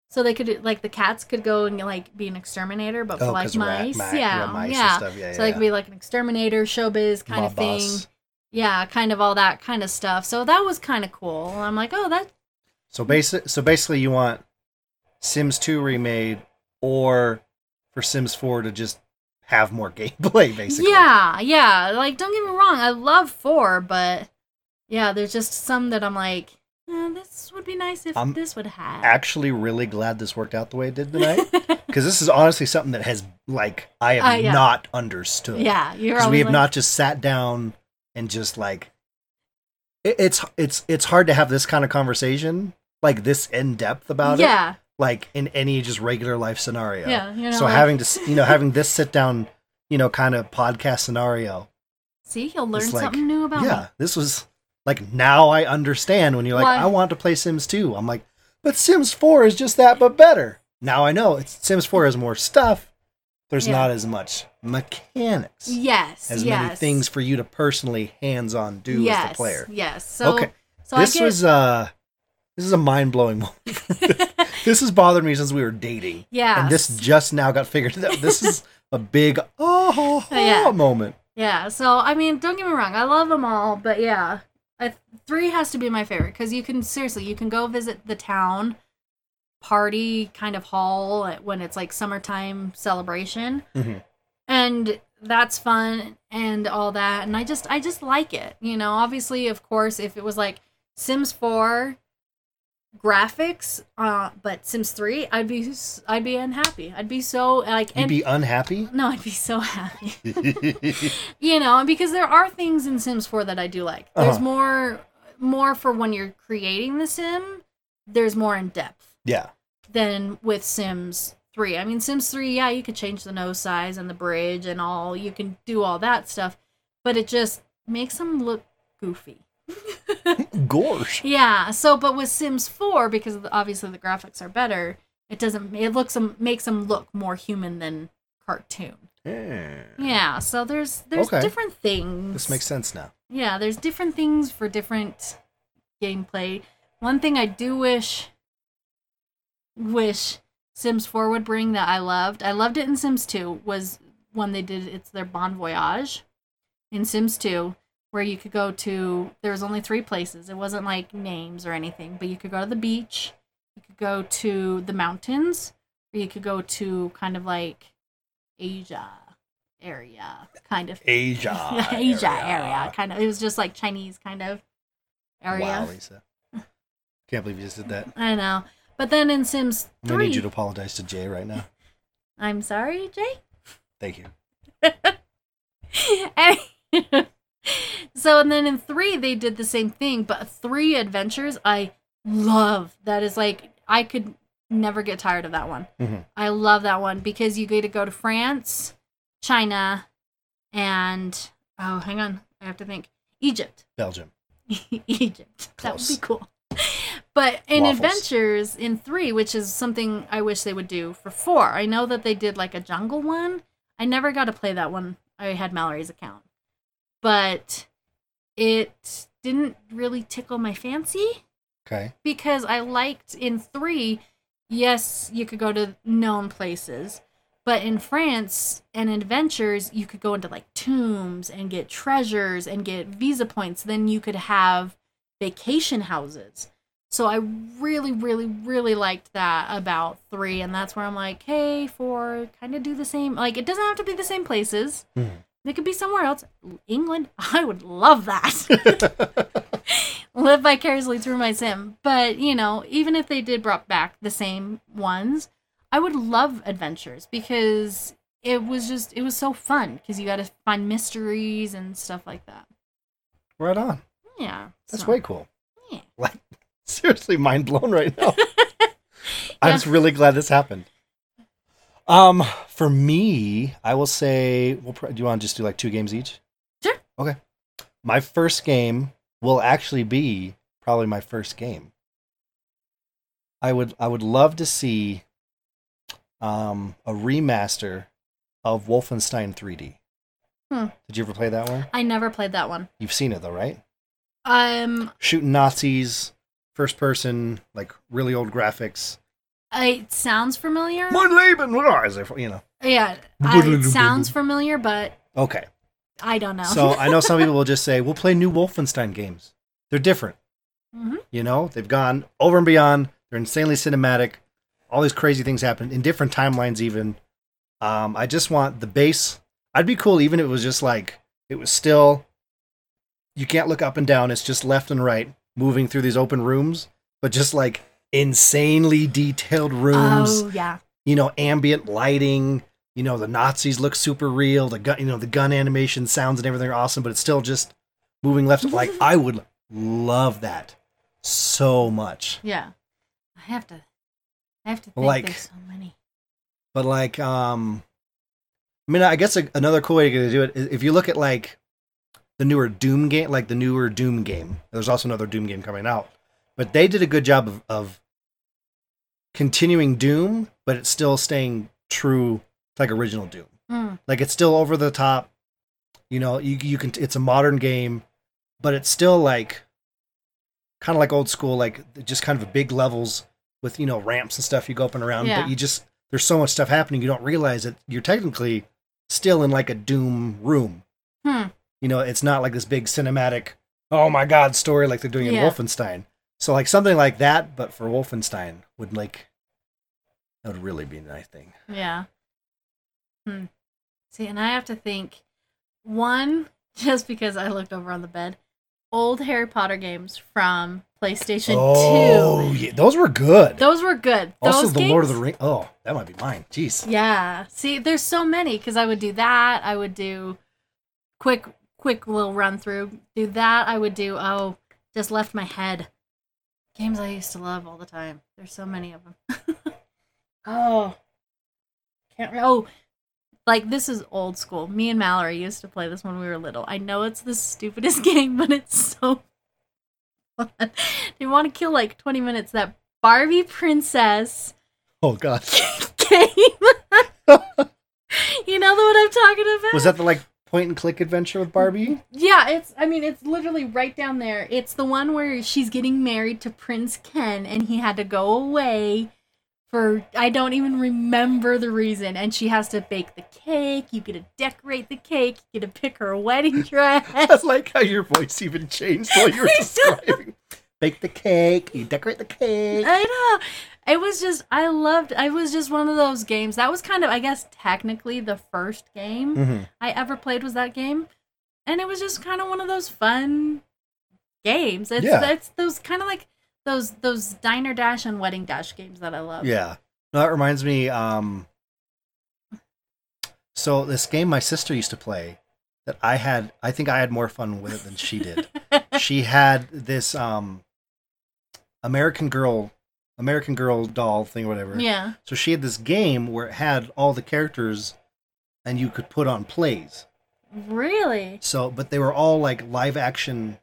So they could like the cats could go and like be an exterminator, but for Oh, like 'cause rat- mice, ma- yeah, yeah, mice yeah. stuff. Yeah, so they yeah, could be like an exterminator, showbiz kind of thing. boss. Yeah, kind of all that kind of stuff. So that was kind of cool. I'm like, oh, that So basic. So basically, you want Sims 2 remade, or for Sims 4 to just have more gameplay. Basically. yeah, yeah. Like, don't get me wrong, I love four, but yeah, there's just some that I'm like, eh, this would be nice if I'm this would have. Actually, really glad this worked out the way it did tonight. Because this is honestly something that has like I have Uh, yeah. not understood. yeah, you're because we have like, not just sat down and just like it, it's it's it's hard to have this kind of conversation like this in depth about it yeah, like in any just regular life scenario yeah. You know, so like, having to you know having this sit down you know kind of podcast scenario see, you'll learn like, something new about yeah me. this was like now i understand when you're like Why- i want to play sims 2 i'm like but sims 4 is just that but better now i know it's sims 4 has more stuff there's Yeah. not as much mechanics Yes, as yes. many things for you to personally hands-on do yes, as the player. Yes. So, Okay. so this get, was uh this is a mind-blowing moment. this has bothered me since we were dating. yeah. And this just now got figured out. This is a big oh, Yeah. moment. Yeah, so I mean, don't get me wrong, I love them all, but yeah, I, three has to be my favorite because you can seriously, you can go visit the town party kind of hall when it's like summertime celebration. Mhm. And that's fun and all that and I just I just like it. You know, obviously of course if it was like Sims 4 graphics uh but Sims 3 I'd be I'd be unhappy. I'd be so like You'd and be unhappy? no, I'd be so happy. you know, because there are things in Sims 4 that I do like. There's Uh-huh. more more for when you're creating the sim, there's more in depth yeah. than with Sims 3. I mean, Sims 3, yeah, you could change the nose size and the bridge and all, you can do all that stuff, but it just makes them look goofy. Gorsh. Yeah, so but with Sims 4 because the, obviously the graphics are better, it doesn't it looks them makes them look more human than cartoon. Yeah. Yeah, so there's there's Okay. different things. This makes sense now. Yeah, there's different things for different gameplay. One thing I do wish wish Sims 4 would bring that I loved. I loved it in Sims 2 was when they did it's their Bon Voyage in Sims 2 where you could go to there was only 3 places. It wasn't like names or anything, but you could go to the beach, you could go to the mountains, or you could go to kind of like Asia area kind of Asia. Asia area. kind of. It was just like Chinese kind of area. Wow, Lisa. Can't believe you just did that. I know. But then in Sims I'm gonna 3, need you to apologize to Jay right now. I'm sorry, Jay. Thank you. So and then in 3 they did the same thing, but 3 adventures I love. That is like I could never get tired of that one. Mhm. I love that one because you get to go to France, China, and oh, hang on, I have to think. Egypt. Belgium. Egypt. That would be cool. But in Waffles. Adventures in three, which is something I wish they would do for four, I know that they did like a jungle one. I never got to play that one. I had Mallory's account. But it didn't really tickle my fancy Okay. because I liked in three, yes, you could go to known places, but in France and adventures, you could go into like tombs and get treasures and get visa points. Then you could have vacation houses. So I really, really, really liked that about three, and that's where I'm like, hey, four, kind of do the same. Like, it doesn't have to be the same places. Mhm. It could be somewhere else. England, I would love that. live vicariously through my sim. But, you know, even if they did brought back the same ones, I would love adventures because it was just it was so fun because you got to find mysteries and stuff like that. right on. Yeah. That's so, way cool. Yeah. Like, seriously, mind blown right now. I'm just really glad this happened. Um, for me, I will say, we'll pr- do you want to just do like two games each? Sure. Okay. My first game will actually be probably my first game. I would I would love to see um a remaster of Wolfenstein 3D. Hmm. Did you ever play that one? I never played that one. You've seen it though, right? Um, Shooting Nazis, first person, like really old graphics. It sounds familiar. Mein Leben, where is it? You know. Yeah, I, it sounds familiar, but Okay. I don't know. So I know some people will just say, we'll play new Wolfenstein games. They're different. Mhm. You know, they've gone over and beyond. They're insanely cinematic. All these crazy things happen in different timelines, even. Um, I just want the base. I'd be cool even if it was just like, it was still, you can't look up and down. It's just left and right moving through these open rooms, but just like insanely detailed rooms oh yeah, you know, ambient lighting. You know, the Nazis look super real. The gun, you know, the gun animation, sounds, and everything are awesome. But it's still just moving left. like I would love that so much. yeah. I have to. I have to think. Like- there's so many. But like, um, I mean, I guess a, another cool way to do it is if you look at like the newer Doom game, like the newer Doom game. There's also another Doom game coming out, but they did a good job of, of continuing Doom, but it's still staying true to like original Doom. Mm. Like it's still over the top. You know, you you can it's a modern game, but it's still like kind of like old school, like just kind of big levels with you know ramps and stuff you go up and around. Yeah. But you just there's so much stuff happening you don't realize that you're technically still in like a Doom room. Hmm. You know, it's not like this big cinematic, oh my god story like they're doing in Wolfenstein. So like something like that, but for Wolfenstein would like That would really be a nice thing. Yeah. Hmm. See, and I have to think one just because I looked over on the bed. Old Harry Potter games from PlayStation Oh, 2. yeah, those were good. Those were good. also, Those the Lord of the Ring. Oh, that might be mine. Jeez. Yeah. See, there's so many because I would do that. I would do quick, quick little run through. Do that. I would do. Oh, just left my head. Games I used to love all the time. There's so many of them. oh, can't. Re- oh, like this is old school. Me and Mallory used to play this when we were little. I know it's the stupidest game, but it's so fun. You want to kill like 20 minutes. That Barbie princess Oh God. game. you know what I'm talking about? Was that the like point and click adventure with Barbie? Yeah, it's. I mean, it's literally right down there. It's the one where she's getting married to Prince Ken, and he had to go away for I don't even remember the reason. And she has to bake the cake. You get to decorate the cake. You get to pick her wedding dress. I like how your voice even changed while you were describing. Bake the cake. You decorate the cake. I know. It was just. I loved. I was just one of those games. That was kind of. I guess technically the first game. hmm I ever played was that game, and it was just kind of one of those fun games. It's Yeah. it's those kind of like those those diner dash and wedding dash games that I love. Yeah. No, that reminds me. Um, so this game my sister used to play, that I had. I think I had more fun with it than she did. she had this um, American Girl, American Girl doll thing, or whatever. yeah. So she had this game where it had all the characters, and you could put on plays. Really? So, but they were all like live action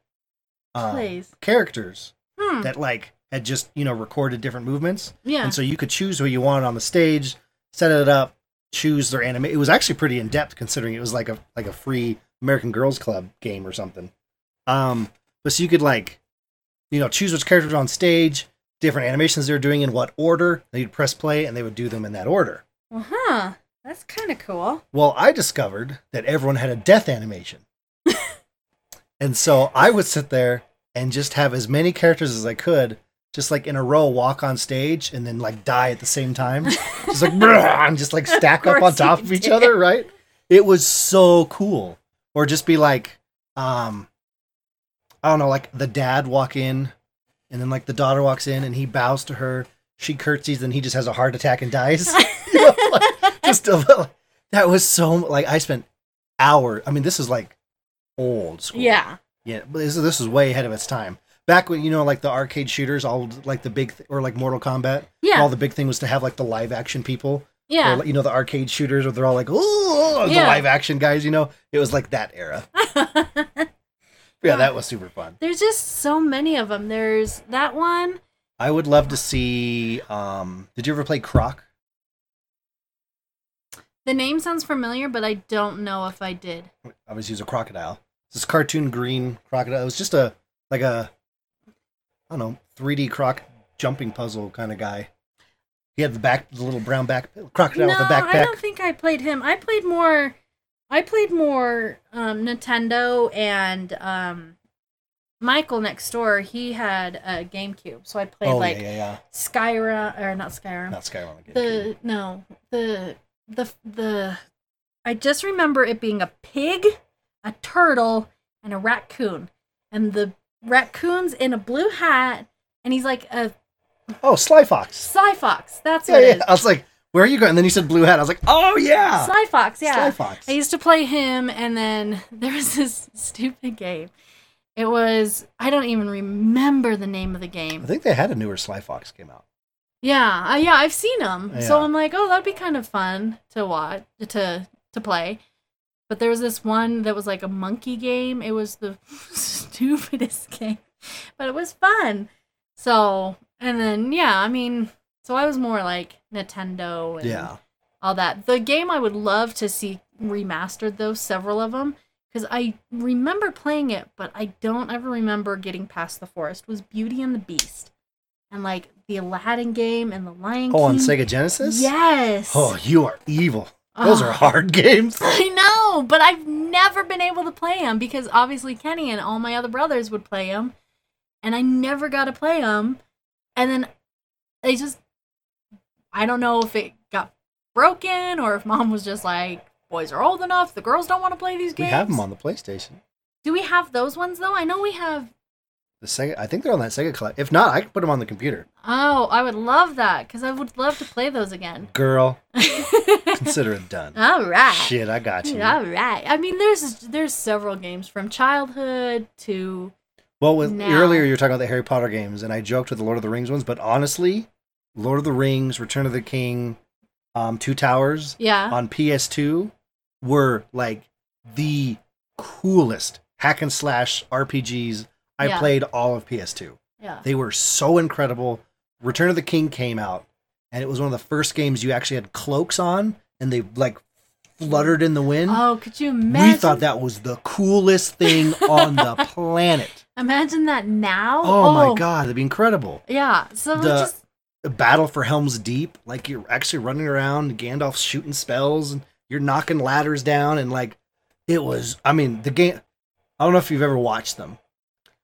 um, Plays. characters Hmm. that like had just you know recorded different movements, yeah. and so you could choose who you wanted on the stage, set it up, choose their anime. It was actually pretty in depth considering it was like a like a free American Girls Club game or something. Um, but so you could like, you know, choose which characters on stage, different animations they were doing in what order. Then you'd press play, and they would do them in that order. well, huh. That's kind of cool. Well, I discovered that everyone had a death animation. and so I would sit there and just have as many characters as I could, just like in a row, walk on stage and then like die at the same time. Just like, and just like stack up on top of each did. other, right? It was so cool. Or just be like, um, I don't know, like the dad walk in and then like the daughter walks in and he bows to her. She curtsies and he just has a heart attack and dies. You know, like, just a, that was so like I spent hours. I mean, this is like old school. yeah. yeah. But this is this is way ahead of its time. Back when you know, like the arcade shooters, all like the big th- or like Mortal Kombat. Yeah. All the big thing was to have like the live action people. yeah. Or, you know, the arcade shooters where they're all like, oh, the Yeah. live action guys. You know, it was like that era. Yeah, that was super fun. There's just so many of them. There's that one. I would love to see. um Did you ever play Croc? The name sounds familiar, but I don't know if I did. Obviously, he was a crocodile. This cartoon green crocodile. It was just a like a I don't know 3D croc jumping puzzle kind of guy. He had the back, the little brown back crocodile no, with the backpack. I don't think I played him. I played more. I played more um, Nintendo and um, Michael next door. He had a GameCube, so I played oh like yeah, yeah, yeah. Skyrim or not Skyrim. Not Skyrim. the no the the the. I just remember it being a pig, a turtle, and a raccoon, and the raccoon's in a blue hat, and he's like a oh, Sly Fox. Sly Fox. That's Yeah, what it yeah. I was like, where are you going? And then you said blue hat. I was like, oh yeah, Sly Fox. Yeah. Sly Fox. I used to play him, and then there was this stupid game. It was I don't even remember the name of the game. I think they had a newer Sly Fox came out. Yeah, uh, yeah, I've seen them. So I'm like, oh, that'd be kind of fun to watch to to play. But there was this one that was like a monkey game. It was the stupidest game, but it was fun. So and then yeah, I mean, so I was more like Nintendo and Yeah. all that. The game I would love to see remastered though, several of them, because I remember playing it, but I don't ever remember getting past the forest. Was Beauty and the Beast, and like the Aladdin game and the Lion Oh, on Sega Genesis. Yes. Oh, you are evil. Those Oh. are hard games. I know, but I've never been able to play them because obviously Kenny and all my other brothers would play them, and I never got to play them. And then they just, I don't know if it got broken or if mom was just like, boys are old enough, the girls don't want to play these games. We have them on the PlayStation. Do we have those ones though? I know we have. The Sega, I think they're on that Sega collect. If not, I can put them on the computer. Oh, I would love that because I would love to play those again. Girl, consider it done. All right. Shit, I got you. All right. I mean, there's there's several games from childhood to Well, with, earlier you were talking about the Harry Potter games, and I joked with the Lord of the Rings ones, but honestly, Lord of the Rings, Return of the King, um, Two Towers yeah. on PS2 were like the coolest hack and slash RPGs I Yeah. played all of PS2. yeah. They were so incredible. Return of the King came out, and it was one of the first games you actually had cloaks on, and they like fluttered in the wind. Oh, could you imagine? we thought that was the coolest thing on the planet. Imagine that now. Oh, my god, that'd be incredible. Yeah. So The- just Battle for Helm's Deep, like you're actually running around, Gandalf's shooting spells, and you're knocking ladders down, and like it was. I mean, the game. I don't know if you've ever watched them,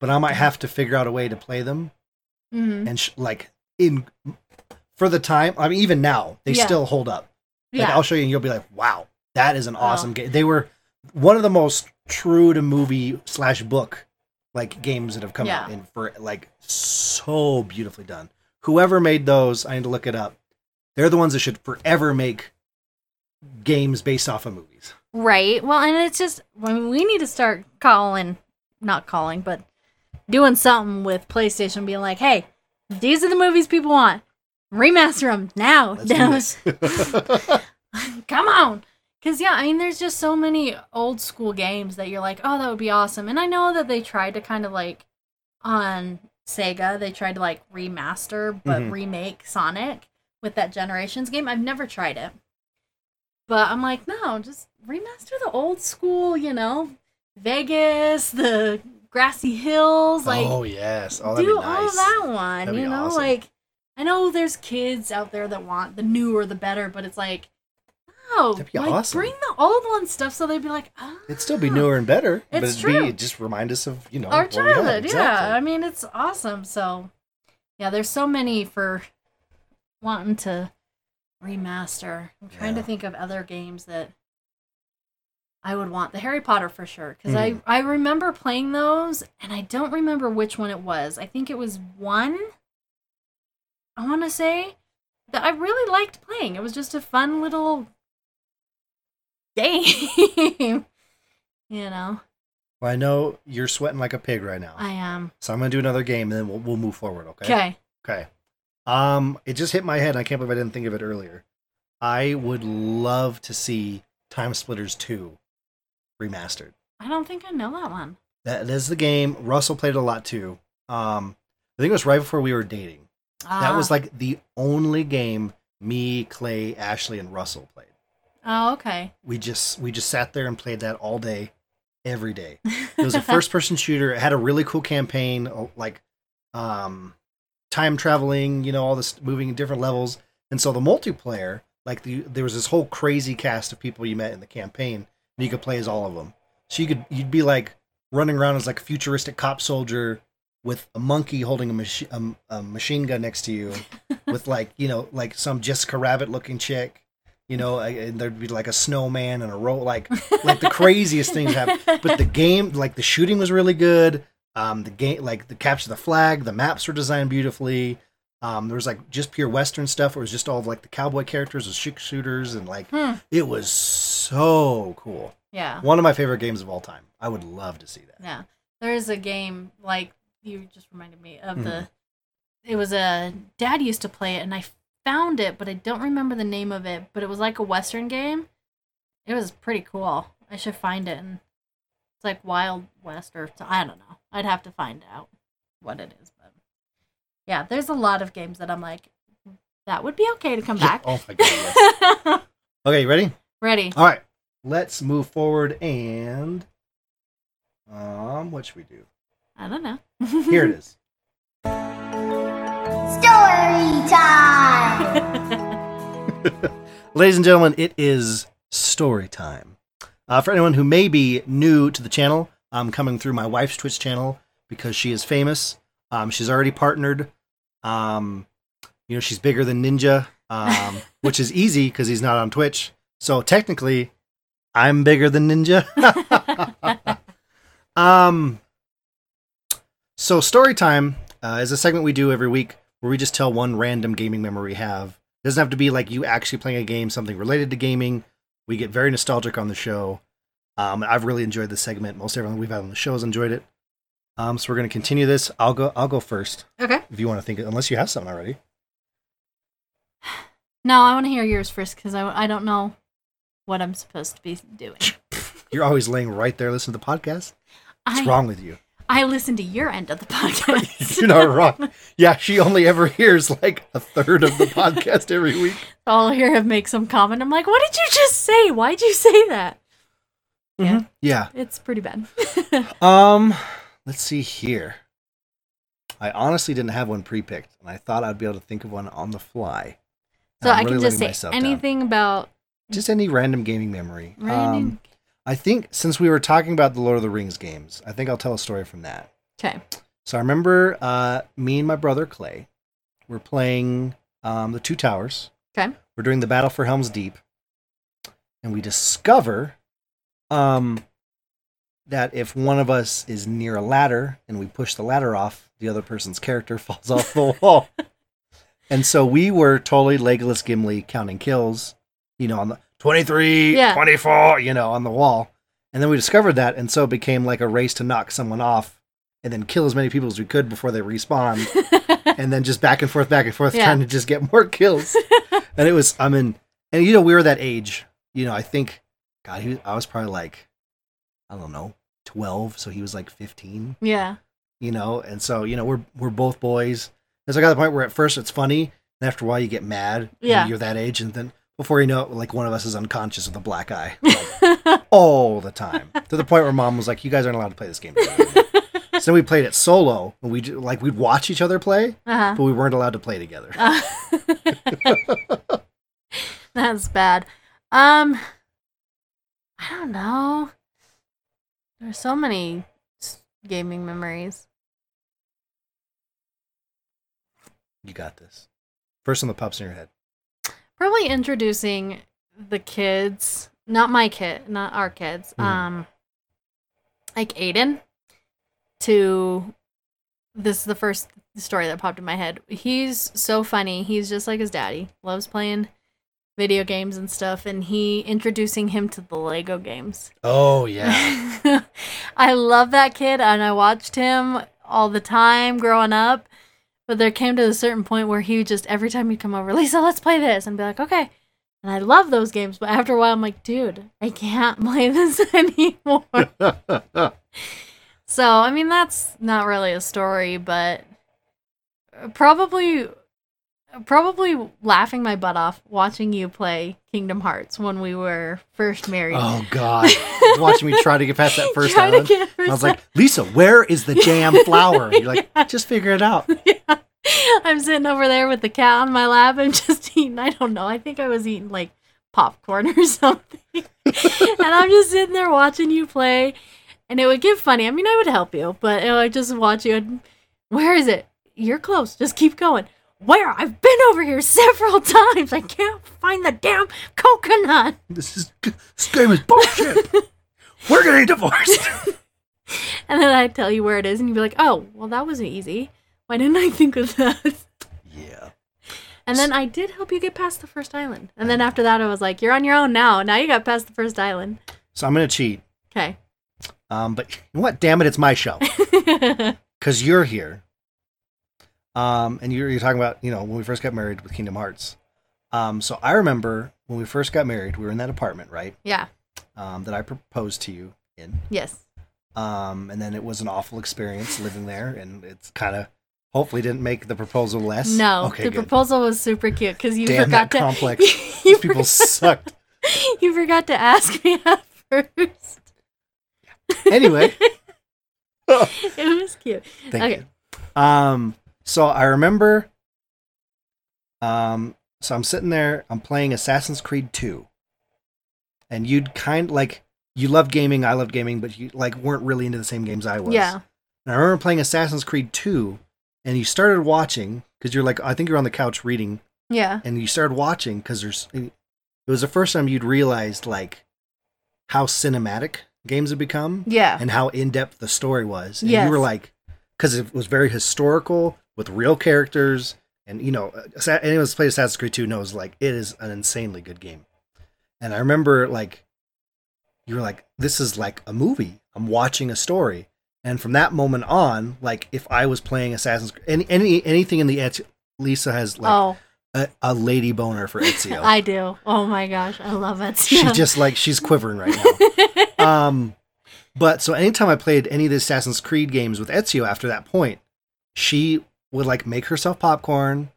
but I might have to figure out a way to play them mhm. and sh- like in for the time. I mean, even now they Yeah. still hold up. Like yeah. I'll show you, and you'll be like, "Wow, that is an awesome game." They were one of the most true to movie slash book like games that have come out, Yeah. and for like so beautifully done. Whoever made those, I need to look it up. They're the ones that should forever make games based off of movies. Right. Well, and it's just I mean, we need to start calling, not calling, but doing something with PlayStation, being like, "Hey, these are the movies people want. Remaster them now." Let's do Damn it. Come on. Cause yeah, I mean, there's just so many old school games that you're like, oh, that would be awesome. And I know that they tried to kind of like on Sega, they tried to like remaster but Mhm. remake Sonic with that Generations game. I've never tried it, but I'm like, no, just remaster the old school. You know, Vegas, the grassy hills, like oh yes, oh do be all nice. that one. You know, awesome. like I know there's kids out there that want the newer the better, but it's like, no, That'd be like awesome. bring the old one stuff so they'd be like, ah, It'd still be newer and better, but It's it'd true. be just remind us of you know our childhood. Yeah, Exactly. I mean it's awesome. So yeah, there's so many for wanting to remaster. I'm trying to think of other games that. I would want the Harry Potter for sure because Mhm. I I remember playing those and I don't remember which one it was. I think it was one. I want to say that I really liked playing. It was just a fun little game. you know, Well, I know you're sweating like a pig right now, I am so I'm gonna do another game and then we'll we'll move forward. Okay. okay. Okay. Um, it just hit my head. and I can't believe I didn't think of it earlier. I would love to see TimeSplitters 2 remastered. I don't think I know that one. That is the game. Russell played a lot too. Um, I think it was right before we were dating. That was Ah. like the only game me, Clay, Ashley, and Russell played. Oh okay. We just we just sat there and played that all day, every day. It was a first person shooter. It had a really cool campaign, uh, like um, time traveling, you know, all this moving in different levels. And so the multiplayer, like the, there was this whole crazy cast of people you met in the campaign, and you could play as all of them. So you could you'd be like running around as like a futuristic cop soldier with a monkey holding a, machi- um, a machine gun next to you, with like you know like some Jessica Rabbit looking chick. You know, and there'd be like a snowman and a roll, like like the craziest things happen. But the game, like the shooting was really good. Um, the game, like the capture the flag, the maps were designed beautifully. Um, there was like just pure Western stuff. It was just all of like the cowboy characters with six shooters, and like Hmm. it was so cool. Yeah. One of my favorite games of all time. I would love to see that. Yeah. There's a game like you just reminded me of the Mhm. it was a dad used to play it and I found it but I don't remember the name of it, but it was like a western game. It was pretty cool. I should find it and it's like Wild West or I don't know. I'd have to find out what it is, but yeah, there's a lot of games that I'm like that would be okay to come back. oh my god. Yes. okay, ready? Ready. All right. Let's move forward and um, what should we do? I don't know. Here it is. Story time! Ladies and gentlemen, it is story time. Uh, for anyone who may be new to the channel, I'm coming through my wife's Twitch channel because she is famous. Um, she's already partnered. Um, you know, she's bigger than Ninja. um, which is easy because he's not on Twitch. So technically, I'm bigger than Ninja. um, so story time uh, is a segment we do every week where we just tell one random gaming memory we have. It doesn't have to be like you actually playing a game, something related to gaming. We get very nostalgic on the show. Um, I've really enjoyed this segment. Most everyone we've had on the show has enjoyed it. Um, so we're going to continue this. I'll go. I'll go first Okay. if you want to think. Unless you have something already. No, I want to hear yours first because I, I don't know what I'm supposed to be doing. You're always laying right there listening to the podcast. What's I, wrong with you? I listen to your end of the podcast. You're not wrong. Yeah, she only ever hears like a third of the podcast every week. I'll hear him make some comment. I'm like, what did you just say? Why'd you say that? Yeah, Yeah. it's pretty bad. Um, let's see here. I honestly didn't have one pre-picked, and I thought I'd be able to think of one on the fly. so I'm I really can just say myself down. anything about Just any random gaming memory. random. Um, I think since we were talking about the Lord of the Rings games, I think I'll tell a story from that. okay. So I remember uh, me and my brother Clay were playing um, the Two Towers. Okay. We're doing the Battle for Helm's Deep, and we discover um, that if one of us is near a ladder and we push the ladder off, the other person's character falls off the wall. And so we were totally Legolas Gimli counting kills, you know, on the 23, Yeah. 24, you know, on the wall. And then we discovered that, and so it became like a race to knock someone off and then kill as many people as we could before they respawn. and then just back and forth, back and forth, Yeah. trying to just get more kills. and it was, I mean, and you know, we were that age. You know, I think, God, he, I was probably like, I don't know, 12. So he was like 15 yeah. you know and so you know we're we're both boys and so i got to the point where at first it's funny and after a while you get mad Yeah. you're that age and then before you know it like one of us is unconscious with a black eye like, all the time to the point where mom was like you guys aren't allowed to play this game together." so we played it solo and we like we'd watch each other play uh-huh. but we weren't allowed to play together Uh, That's bad. Um, I don't know. There's so many gaming memories. you got this first one that pops in your head Probably introducing the kids, not my kid, not our kids. Mhm. Um, like Aiden, to this is the first story that popped in my head. He's so funny. He's just like his daddy. Loves playing video games and stuff. And he introducing him to the Lego games. oh yeah I love that kid, and I watched him all the time growing up. But there came to a certain point where he would just every time he'd come over, Lisa, let's play this, and be like, okay. And I love those games, but after a while, I'm like, dude, I can't play this anymore. so I mean, that's not really a story, but probably, probably laughing my butt off watching you play Kingdom Hearts when we were first married. oh god watching me try to get past that first island i was like lisa where is the jam flower you're like just figure it out yeah. I'm sitting over there with the cat on my lap and just eating. I don't know. I think I was eating like popcorn or something. and I'm just sitting there watching you play. And it would get funny. I mean, I would help you, but I would just watch you. And, Where is it? You're close. Just keep going. Where? I've been over here several times. I can't find the damn coconut. This is this game is bullshit. We're getting divorced. And then I'd tell you where it is, and you'd be like, oh, well, that wasn't easy. Why didn't I think of that? yeah. And then I did help you get past the first island. And then after that, I was like, you're on your own now. Now you got past the first island. So I'm gonna cheat. Okay. Um, but you know what? Damn it, it's my show because you're here. Um, and you're you're talking about you know when we first got married with Kingdom Hearts. Um, so I remember when we first got married, we were in that apartment, right? yeah. Um, that I proposed to you in. Yes. Um, and then it was an awful experience living there, and it's kind of hopefully didn't make the proposal less. No, okay, the good. proposal was super cute because you Damn forgot that to. complex. you, These people sucked. you forgot to ask me at first. Anyway, it was cute. Thank Okay. you. Um, so I remember. Um, so I'm sitting there. I'm playing Assassin's Creed 2, and you'd kind like you loved gaming. I loved gaming, but you like weren't really into the same games I was. Yeah. And I remember playing Assassin's Creed 2, and you started watching because you're like, I think you're on the couch reading Yeah. and you started watching because there's it was the first time you'd realized like how cinematic games have become Yeah. and how in depth the story was. And Yes. you were like, because it was very historical with real characters, and you know, anyone who's played Assassin's Creed 2 knows like it is an insanely good game. And I remember like you were like, this is like a movie. I'm watching a story. And from that moment on, like if I was playing Assassin's Creed, any, any anything in the Ezio, Lisa has like oh, a, a lady boner for Ezio. I do. Oh my gosh, I love it. she just like she's quivering right now. um, but so anytime I played any of the Assassin's Creed games with Ezio after that point, she would like make herself popcorn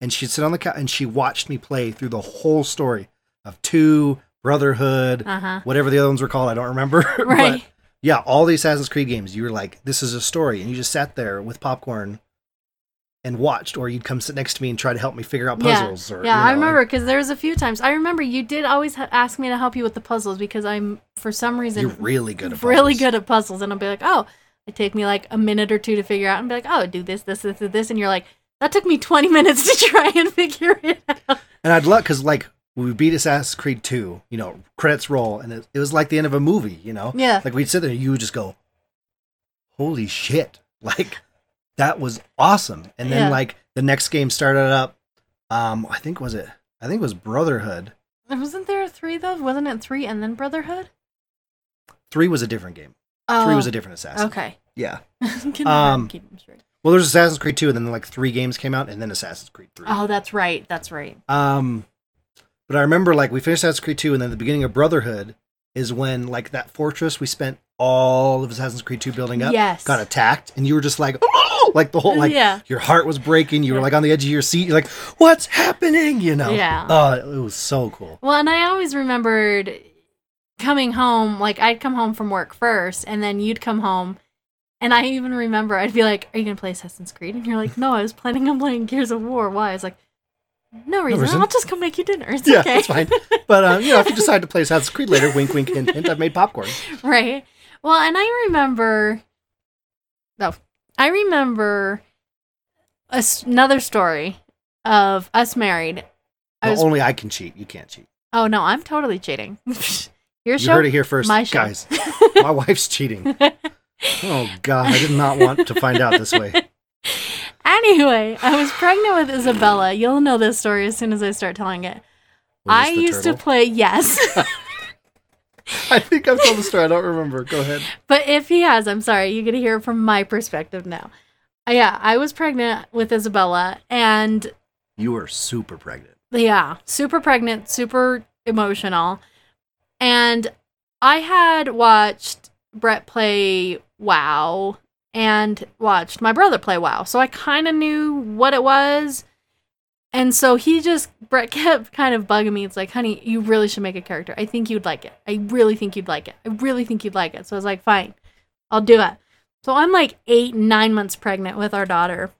and she'd sit on the couch and she watched me play through the whole story of two, Brotherhood, uh huh. whatever the other ones were called. I don't remember. Right. but yeah, all the Assassin's Creed games, you were like, this is a story. And you just sat there with popcorn and watched, or you'd come sit next to me and try to help me figure out puzzles. Yeah, Or, yeah you I remember because there was a few times. I remember you did always ha- ask me to help you with the puzzles because I'm for some reason You're really good at really good at puzzles, and I'll be like, oh, it take me like a minute or two to figure out, and be like, oh, do this, this, this, this, and you're like, that took me 20 minutes to try and figure it out. And I'd love because like we beat Assassin's Creed 2, you know, credits roll, and it, it was like the end of a movie, you know? Yeah. Like we'd sit there and you would just go, Holy shit. Like that was awesome. And then Yeah. like the next game started up, um, I think was it I think it was Brotherhood. Wasn't there three though? Wasn't it three and then Brotherhood? Three was a different game. Oh, Three was a different assassin. okay. Yeah. Can Um, keep them straight. Well there's Assassin's Creed 2, and then like three games came out, and then Assassin's Creed 3. Oh, that's right. That's right. Um, but I remember like we finished Assassin's Creed 2, and then the beginning of Brotherhood is when like that fortress we spent all of Assassin's Creed 2 building up Yes. got attacked, and you were just like, like the whole like Yeah. your heart was breaking. You were like on the edge of your seat. You're like, what's happening? You know? Yeah. Oh, it was so cool. Well, and I always remembered coming home, like I'd come home from work first, and then you'd come home. And I even remember I'd be like, Are you to play Assassin's Creed? And you're like, No, I was planning on playing Gears of War. Why? I was like, No reason. reason. I'll just go make you dinner. It's Yeah, okay. that's fine. But um, you know, if you decide to play Assassin's Creed later, wink, wink, hint, hint. I've made popcorn. right. Well, and I remember. No, I remember a another story of us married. I was. only I can cheat. You can't cheat. oh, no, I'm totally cheating. Your You show. heard it here first, my guys. My wife's cheating. Oh God, I did not want to find out this way. Anyway, I was pregnant with Isabella. You'll know this story as soon as I start telling it. I used to play, yes. I think I've told the story. I don't remember. Go ahead. but if he has, I'm sorry, you get to hear it from my perspective now. Uh, yeah, I was pregnant with Isabella, and You were super pregnant. yeah, super pregnant, super emotional. And I had watched Brett play WoW and watched my brother play WoW. So I kind of knew what it was. And so he just, Brett kept kind of bugging me. It's like, honey, you really should make a character. I think you'd like it. I really think you'd like it. I really think you'd like it. So I was like, fine, I'll do it. So I'm like eight, nine months pregnant with our daughter.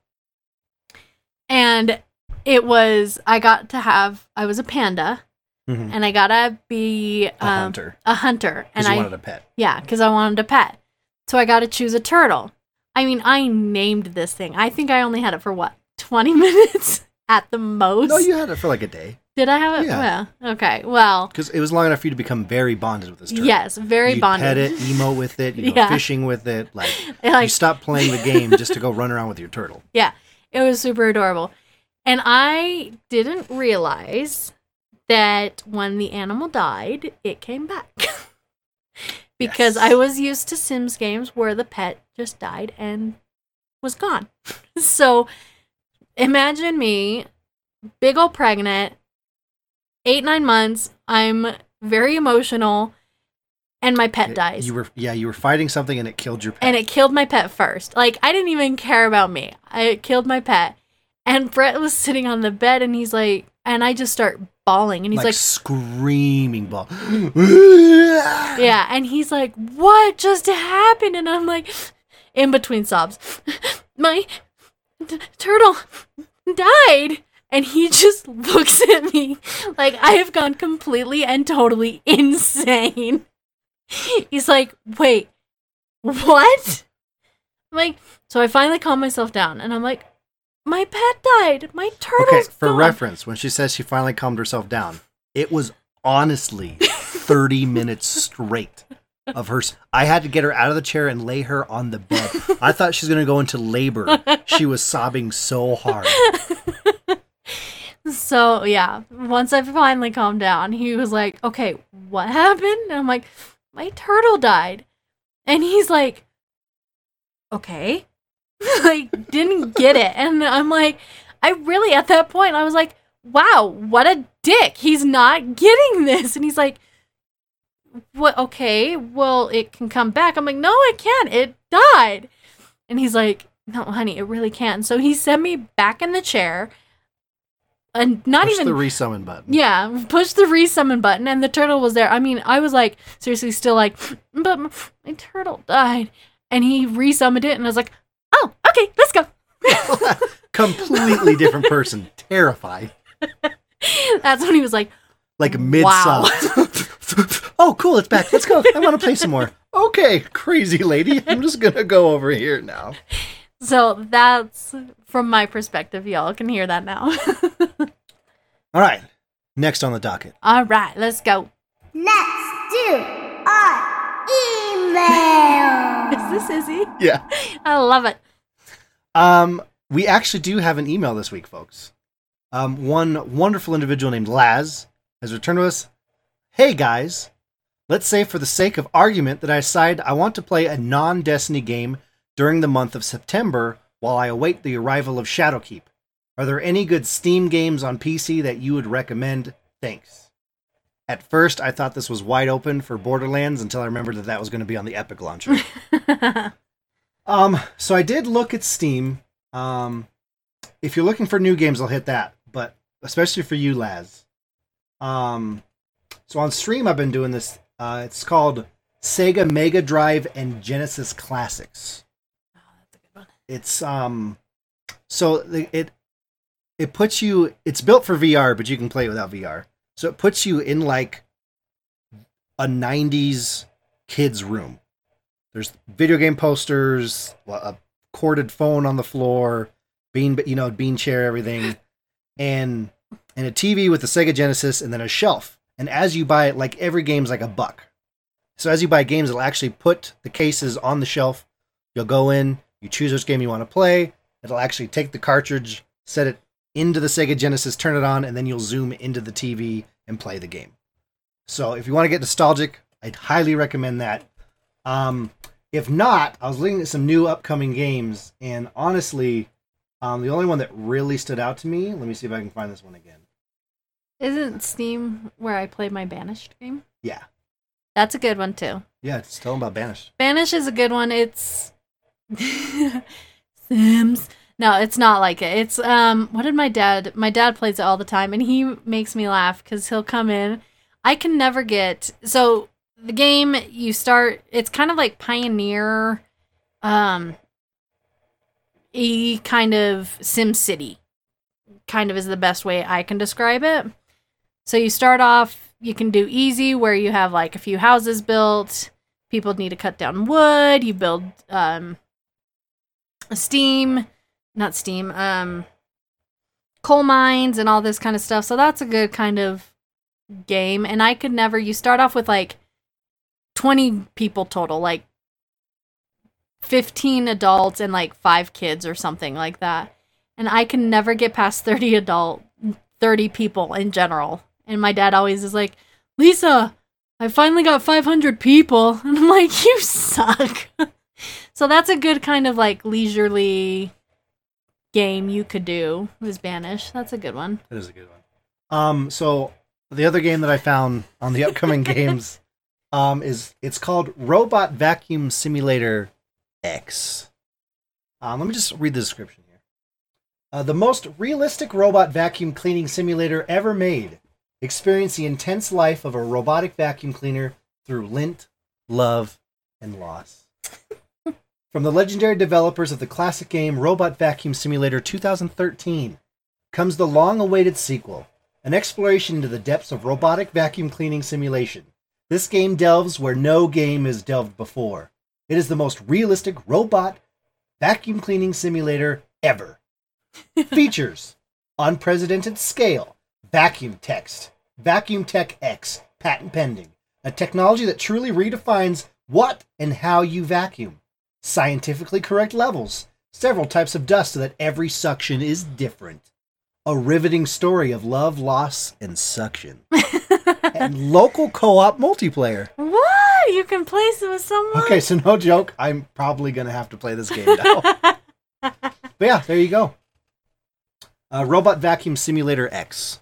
And it was, I got to have, I was a panda Mhm. and I got to be A um, hunter. A hunter. And you I, wanted a pet. yeah, because I wanted a pet. So I got to choose a turtle. I mean, I named this thing. I think I only had it for what, 20 minutes at the most? No, you had it for like a day. Did I have it? Yeah. Well, okay. Well, Because it was long enough for you to become very bonded with this turtle. yes, very you bonded. pet it, emote with it, you go fishing with it. Like, you like, stop playing the game just to go run around with your turtle. yeah, it was super adorable. And I didn't realize that when the animal died, it came back. because Yes. I was used to Sims games where the pet just died and was gone. so imagine me, big old pregnant, eight, nine months. I'm very emotional, and my pet dies. You were yeah, you were fighting something and it killed your pet. and it killed my pet first. Like I didn't even care about me. I killed my pet. And Brett was sitting on the bed and he's like and I just start bawling and he's like, like, screaming ball. Yeah, and he's like, "What just happened?" And I'm like in between sobs. My t- turtle died. And he just looks at me like I have gone completely and totally insane. He's like, "Wait. What?" I'm like, so I finally calm myself down and I'm like, my pet died. My turtle's Okay, for gone." reference, when she says she finally calmed herself down, it was honestly 30 minutes straight of her. s- I had to get her out of the chair and lay her on the bed. I thought she was going to go into labor. She was sobbing so hard. So yeah, once I finally calmed down, he was like, "Okay, what happened?" And I'm like, "My turtle died," and he's like, "Okay," like didn't get it, and I'm like, I really at that point I was like, "Wow, what a dick! He's not getting this," and he's like, "What? Okay, well it can come back." I'm like, "No, it can't. It died," and he's like, "No, honey, it really can't." So he sent me back in the chair. And not Push even the resummon button. yeah, push the resummon button, and the turtle was there. I mean, I was like, seriously, still like, but my, my turtle died. And he resummoned it, and I was like, okay, let's go. Completely different person. Terrified. That's when he was like, Like mid Wow. oh, cool. It's back. Let's go. I want to play some more. Okay, crazy lady. I'm just going to go over here now. so that's from my perspective. Y'all can hear that now. All right. Next on the docket. All right, let's go. Let's do our email. Is this Izzy? Yeah. I love it. Um, we actually do have an email this week, folks. Um, one wonderful individual named Laz has returned to us. Hey guys, let's say for the sake of argument that I decide I want to play a non-Destiny game during the month of September while I await the arrival of Shadowkeep. Are there any good Steam games on PC that you would recommend? Thanks. At first, I thought this was wide open for Borderlands until I remembered that that was going to be on the Epic launcher. Um, so I did look at Steam. Um, if you're looking for new games, I'll hit that. But especially for you, Laz. Um, so on stream, I've been doing this. Uh, it's called Sega Mega Drive and Genesis Classics. Oh, that's a good one. It's um, so it it puts you. It's built for VR, but you can play it without VR. So it puts you in like a '90s kids room. There's video game posters, a corded phone on the floor, bean, you know, bean chair, everything, and and a TV with the Sega Genesis, and then a shelf. And as you buy it, like every game's like a buck. So as you buy games, it'll actually put the cases on the shelf. You'll go in, you choose which game you want to play. It'll actually take the cartridge, set it into the Sega Genesis, turn it on, and then you'll zoom into the TV and play the game. So if you want to get nostalgic, I'd highly recommend that. Um, if not, I was looking at some new upcoming games, and honestly, um, the only one that really stood out to me. Let me see if I can find this one again. Isn't Steam where I play my Banished game? Yeah, That's a good one too. yeah. It's tell them about Banished. Banished is a good one. It's Sims. No, it's not like it. It's um what did my dad my dad plays it all the time and he makes me laugh cuz he'll come in. I can never get so the game you start it's kind of like Pioneer um e kind of Sim City kind of is the best way I can describe it. So you start off you can do easy where you have like a few houses built people need to cut down wood you build um steam not steam um coal mines and all this kind of stuff so that's a good kind of game and i could never you start off with like 20 people total like 15 adults and like 5 kids or something like that and i can never get past 30 adult 30 people in general and my dad always is like lisa I finally got 500 people. And I'm like, you suck. so that's a good kind of like leisurely game you could do, is Banish. That's a good one. That is a good one. Um, so the other game that I found on the upcoming games, um, is it's called Robot Vacuum Simulator X. Um, let me just read the description here. Uh, the most realistic robot vacuum cleaning simulator ever made. Experience the intense life of a robotic vacuum cleaner through lint, love, and loss. From the legendary developers of the classic game Robot Vacuum Simulator 2013 comes the long awaited sequel, an exploration into the depths of robotic vacuum cleaning simulation. This game delves where no game has delved before. It is the most realistic robot vacuum cleaning simulator ever. Features unprecedented scale, vacuum text, Vacuum Tech X, patent pending, a technology that truly redefines what and how you vacuum. Scientifically correct levels, several types of dust so that every suction is different. A riveting story of love, loss, and suction. local co op multiplayer. What? You can play some with someone? Okay, so no joke, I'm probably going to have to play this game now. but yeah, there you go. Uh, Robot Vacuum Simulator X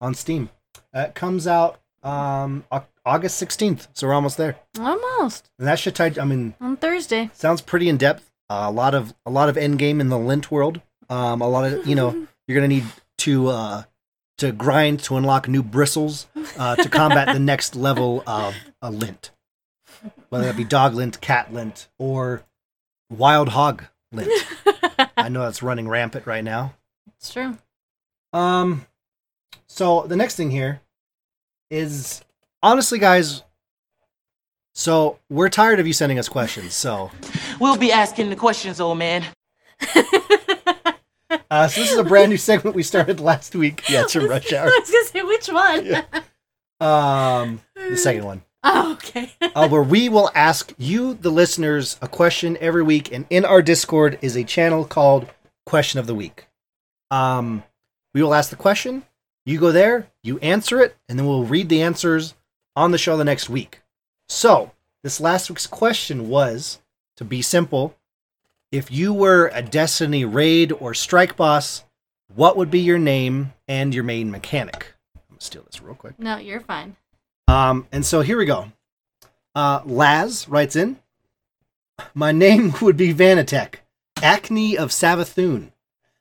on Steam. Uh, it comes out um, August 16th, so we're almost there. Almost. And that should tie, I mean, On Thursday. sounds pretty in depth. Uh, a lot of a lot of end game in the lint world. Um, a lot of you know you're gonna need to uh, to grind to unlock new bristles uh, to combat the next level of a lint, whether that be dog lint, cat lint, or wild hog lint. I know that's running rampant right now. It's true. Um, so the next thing here is honestly, guys. So we're tired of you sending us questions. So We'll be asking the questions, old man. Uh, so this is a brand new segment we started last week. Yeah, it's from Rush Hour. I was gonna say which one. Yeah. Um, the second one, Oh, okay. uh, where we will ask you, the listeners, a question every week, and in our Discord is a channel called Question of the Week. Um, we will ask the question, you go there, you answer it, and then we'll read the answers on the show the next week. So this last week's question was, to be simple, if you were a Destiny raid or strike boss, what would be your name and your main mechanic? I'm gonna steal this real quick. no, you're fine. Um, and so here we go. Uh, Laz writes in, My name would be Vanatech, Acne of Savathun.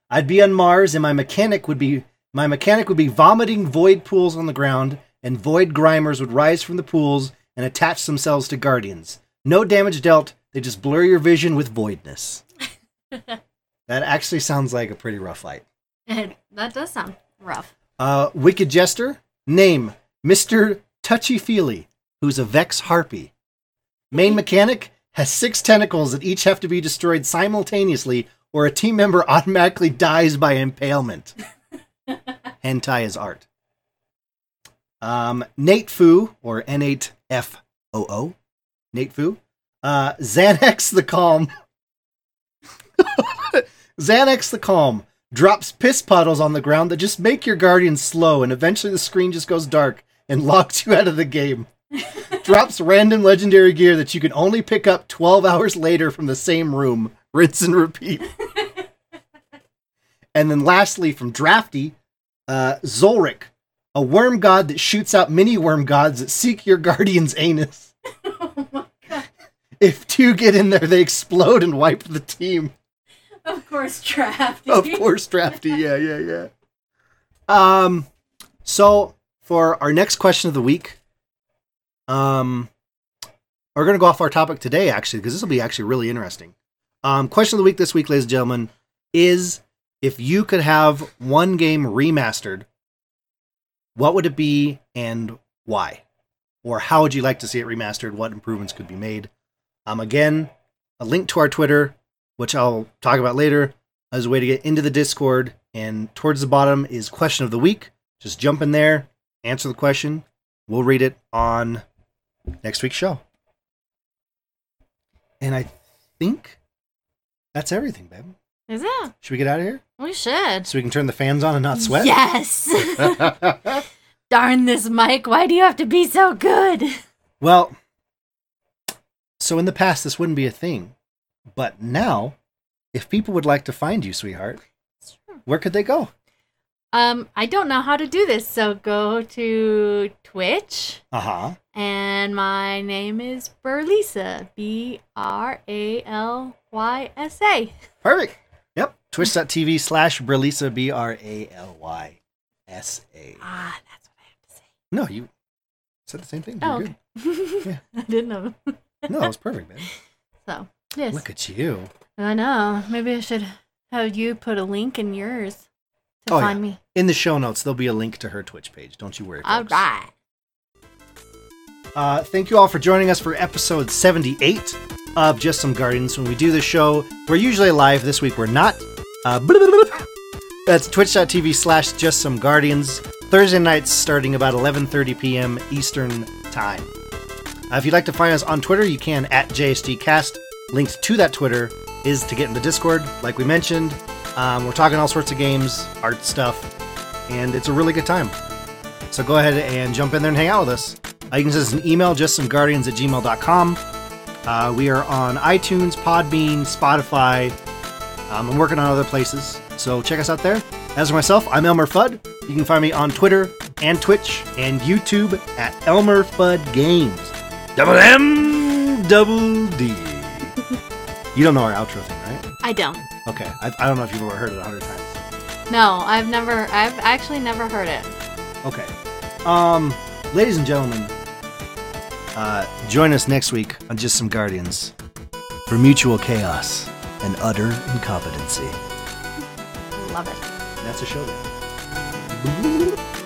I'd be on Mars, and my mechanic would be my mechanic would be vomiting void pools on the ground, and void grimers would rise from the pools and attach themselves to guardians. No damage dealt; they just blur your vision with voidness. that actually sounds like a pretty rough fight. that does sound rough. Uh, Wicked Jester, name Mr. Touchy Feely, who's a Vex Harpy. Main mechanic has six tentacles that each have to be destroyed simultaneously, or a team member automatically dies by impalement. Hentai is art. Um, Nate Foo, or N8FOO, Nate Foo. Uh, Xanax the Calm. Xanax the Calm drops piss puddles on the ground that just make your guardian slow, and eventually the screen just goes dark and locks you out of the game. drops random legendary gear that you can only pick up 12 hours later from the same room. Rinse and repeat. and then lastly, from Drafty, uh, Zolric, a worm god that shoots out mini worm gods that seek your guardian's anus. If two get in there, they explode and wipe the team. Of course, drafty. of course, drafty. Yeah, yeah, yeah. Um, so for our next question of the week, um, we're gonna go off our topic today, actually, because this will be actually really interesting. Um, question of the week this week, ladies and gentlemen, is if you could have one game remastered, what would it be and why? Or how would you like to see it remastered? What improvements could be made? Um, again, a link to our Twitter, which I'll talk about later, as a way to get into the Discord. And towards the bottom is question of the week. Just jump in there, answer the question. We'll read it on next week's show. And I think that's everything, babe. Is it? Should we get out of here We should. so we can turn the fans on and not sweat? Yes. Darn this, mic. Why do you have to be so good? well, so in the past, this wouldn't be a thing. But now, if people would like to find you, sweetheart, where could they go? Um, I don't know how to do this, so go to Twitch, Uh huh. and my name is Bralysa. B R A L Y S A. Perfect. Yep. Twitch.tv slash Bralysa, B R A L Y S A. Ah, that's what I have to say. No, you said the same thing. You're Oh, good. okay. I didn't know. No, that was perfect, man. So, yes. Look at you. I know. Maybe I should have you put a link in yours to Oh, find yeah. me. In the show notes, there'll be a link to her Twitch page. Don't you worry. All folks. right. Uh, thank you all for joining us for episode 78 of Just Some Guardians. When we do this show, we're usually live. This week we're not. Uh, That's twitch.tv slash just some guardians. Thursday nights starting about 11.30 p.m. Eastern Time. Uh, if you'd like to find us on Twitter, you can at JSTcast. Linked to that Twitter is to get in the Discord, like we mentioned. Um, we're talking all sorts of games, art stuff, and it's a really good time. So go ahead and jump in there and hang out with us. Uh, you can send us an email, just some guardians at gmail.com. Uh, we are on iTunes, Podbean, Spotify. Um, I'm working on other places, so check us out there. As for myself, I'm Elmer Fudd. You can find me on Twitter and Twitch and YouTube at Elmer Fudd Games. Double M, double D. you don't know our outro thing, right? I don't. Okay, I, I don't know if you've ever heard it a hundred times. No, I've never. I've actually never heard it. Okay. Um, ladies and gentlemen, uh, join us next week on Just Some Guardians for mutual chaos and utter incompetency. Love it. That's a show then.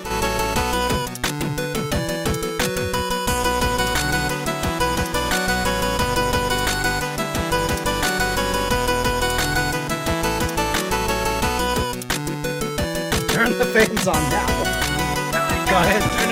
Fans on now. Go ahead,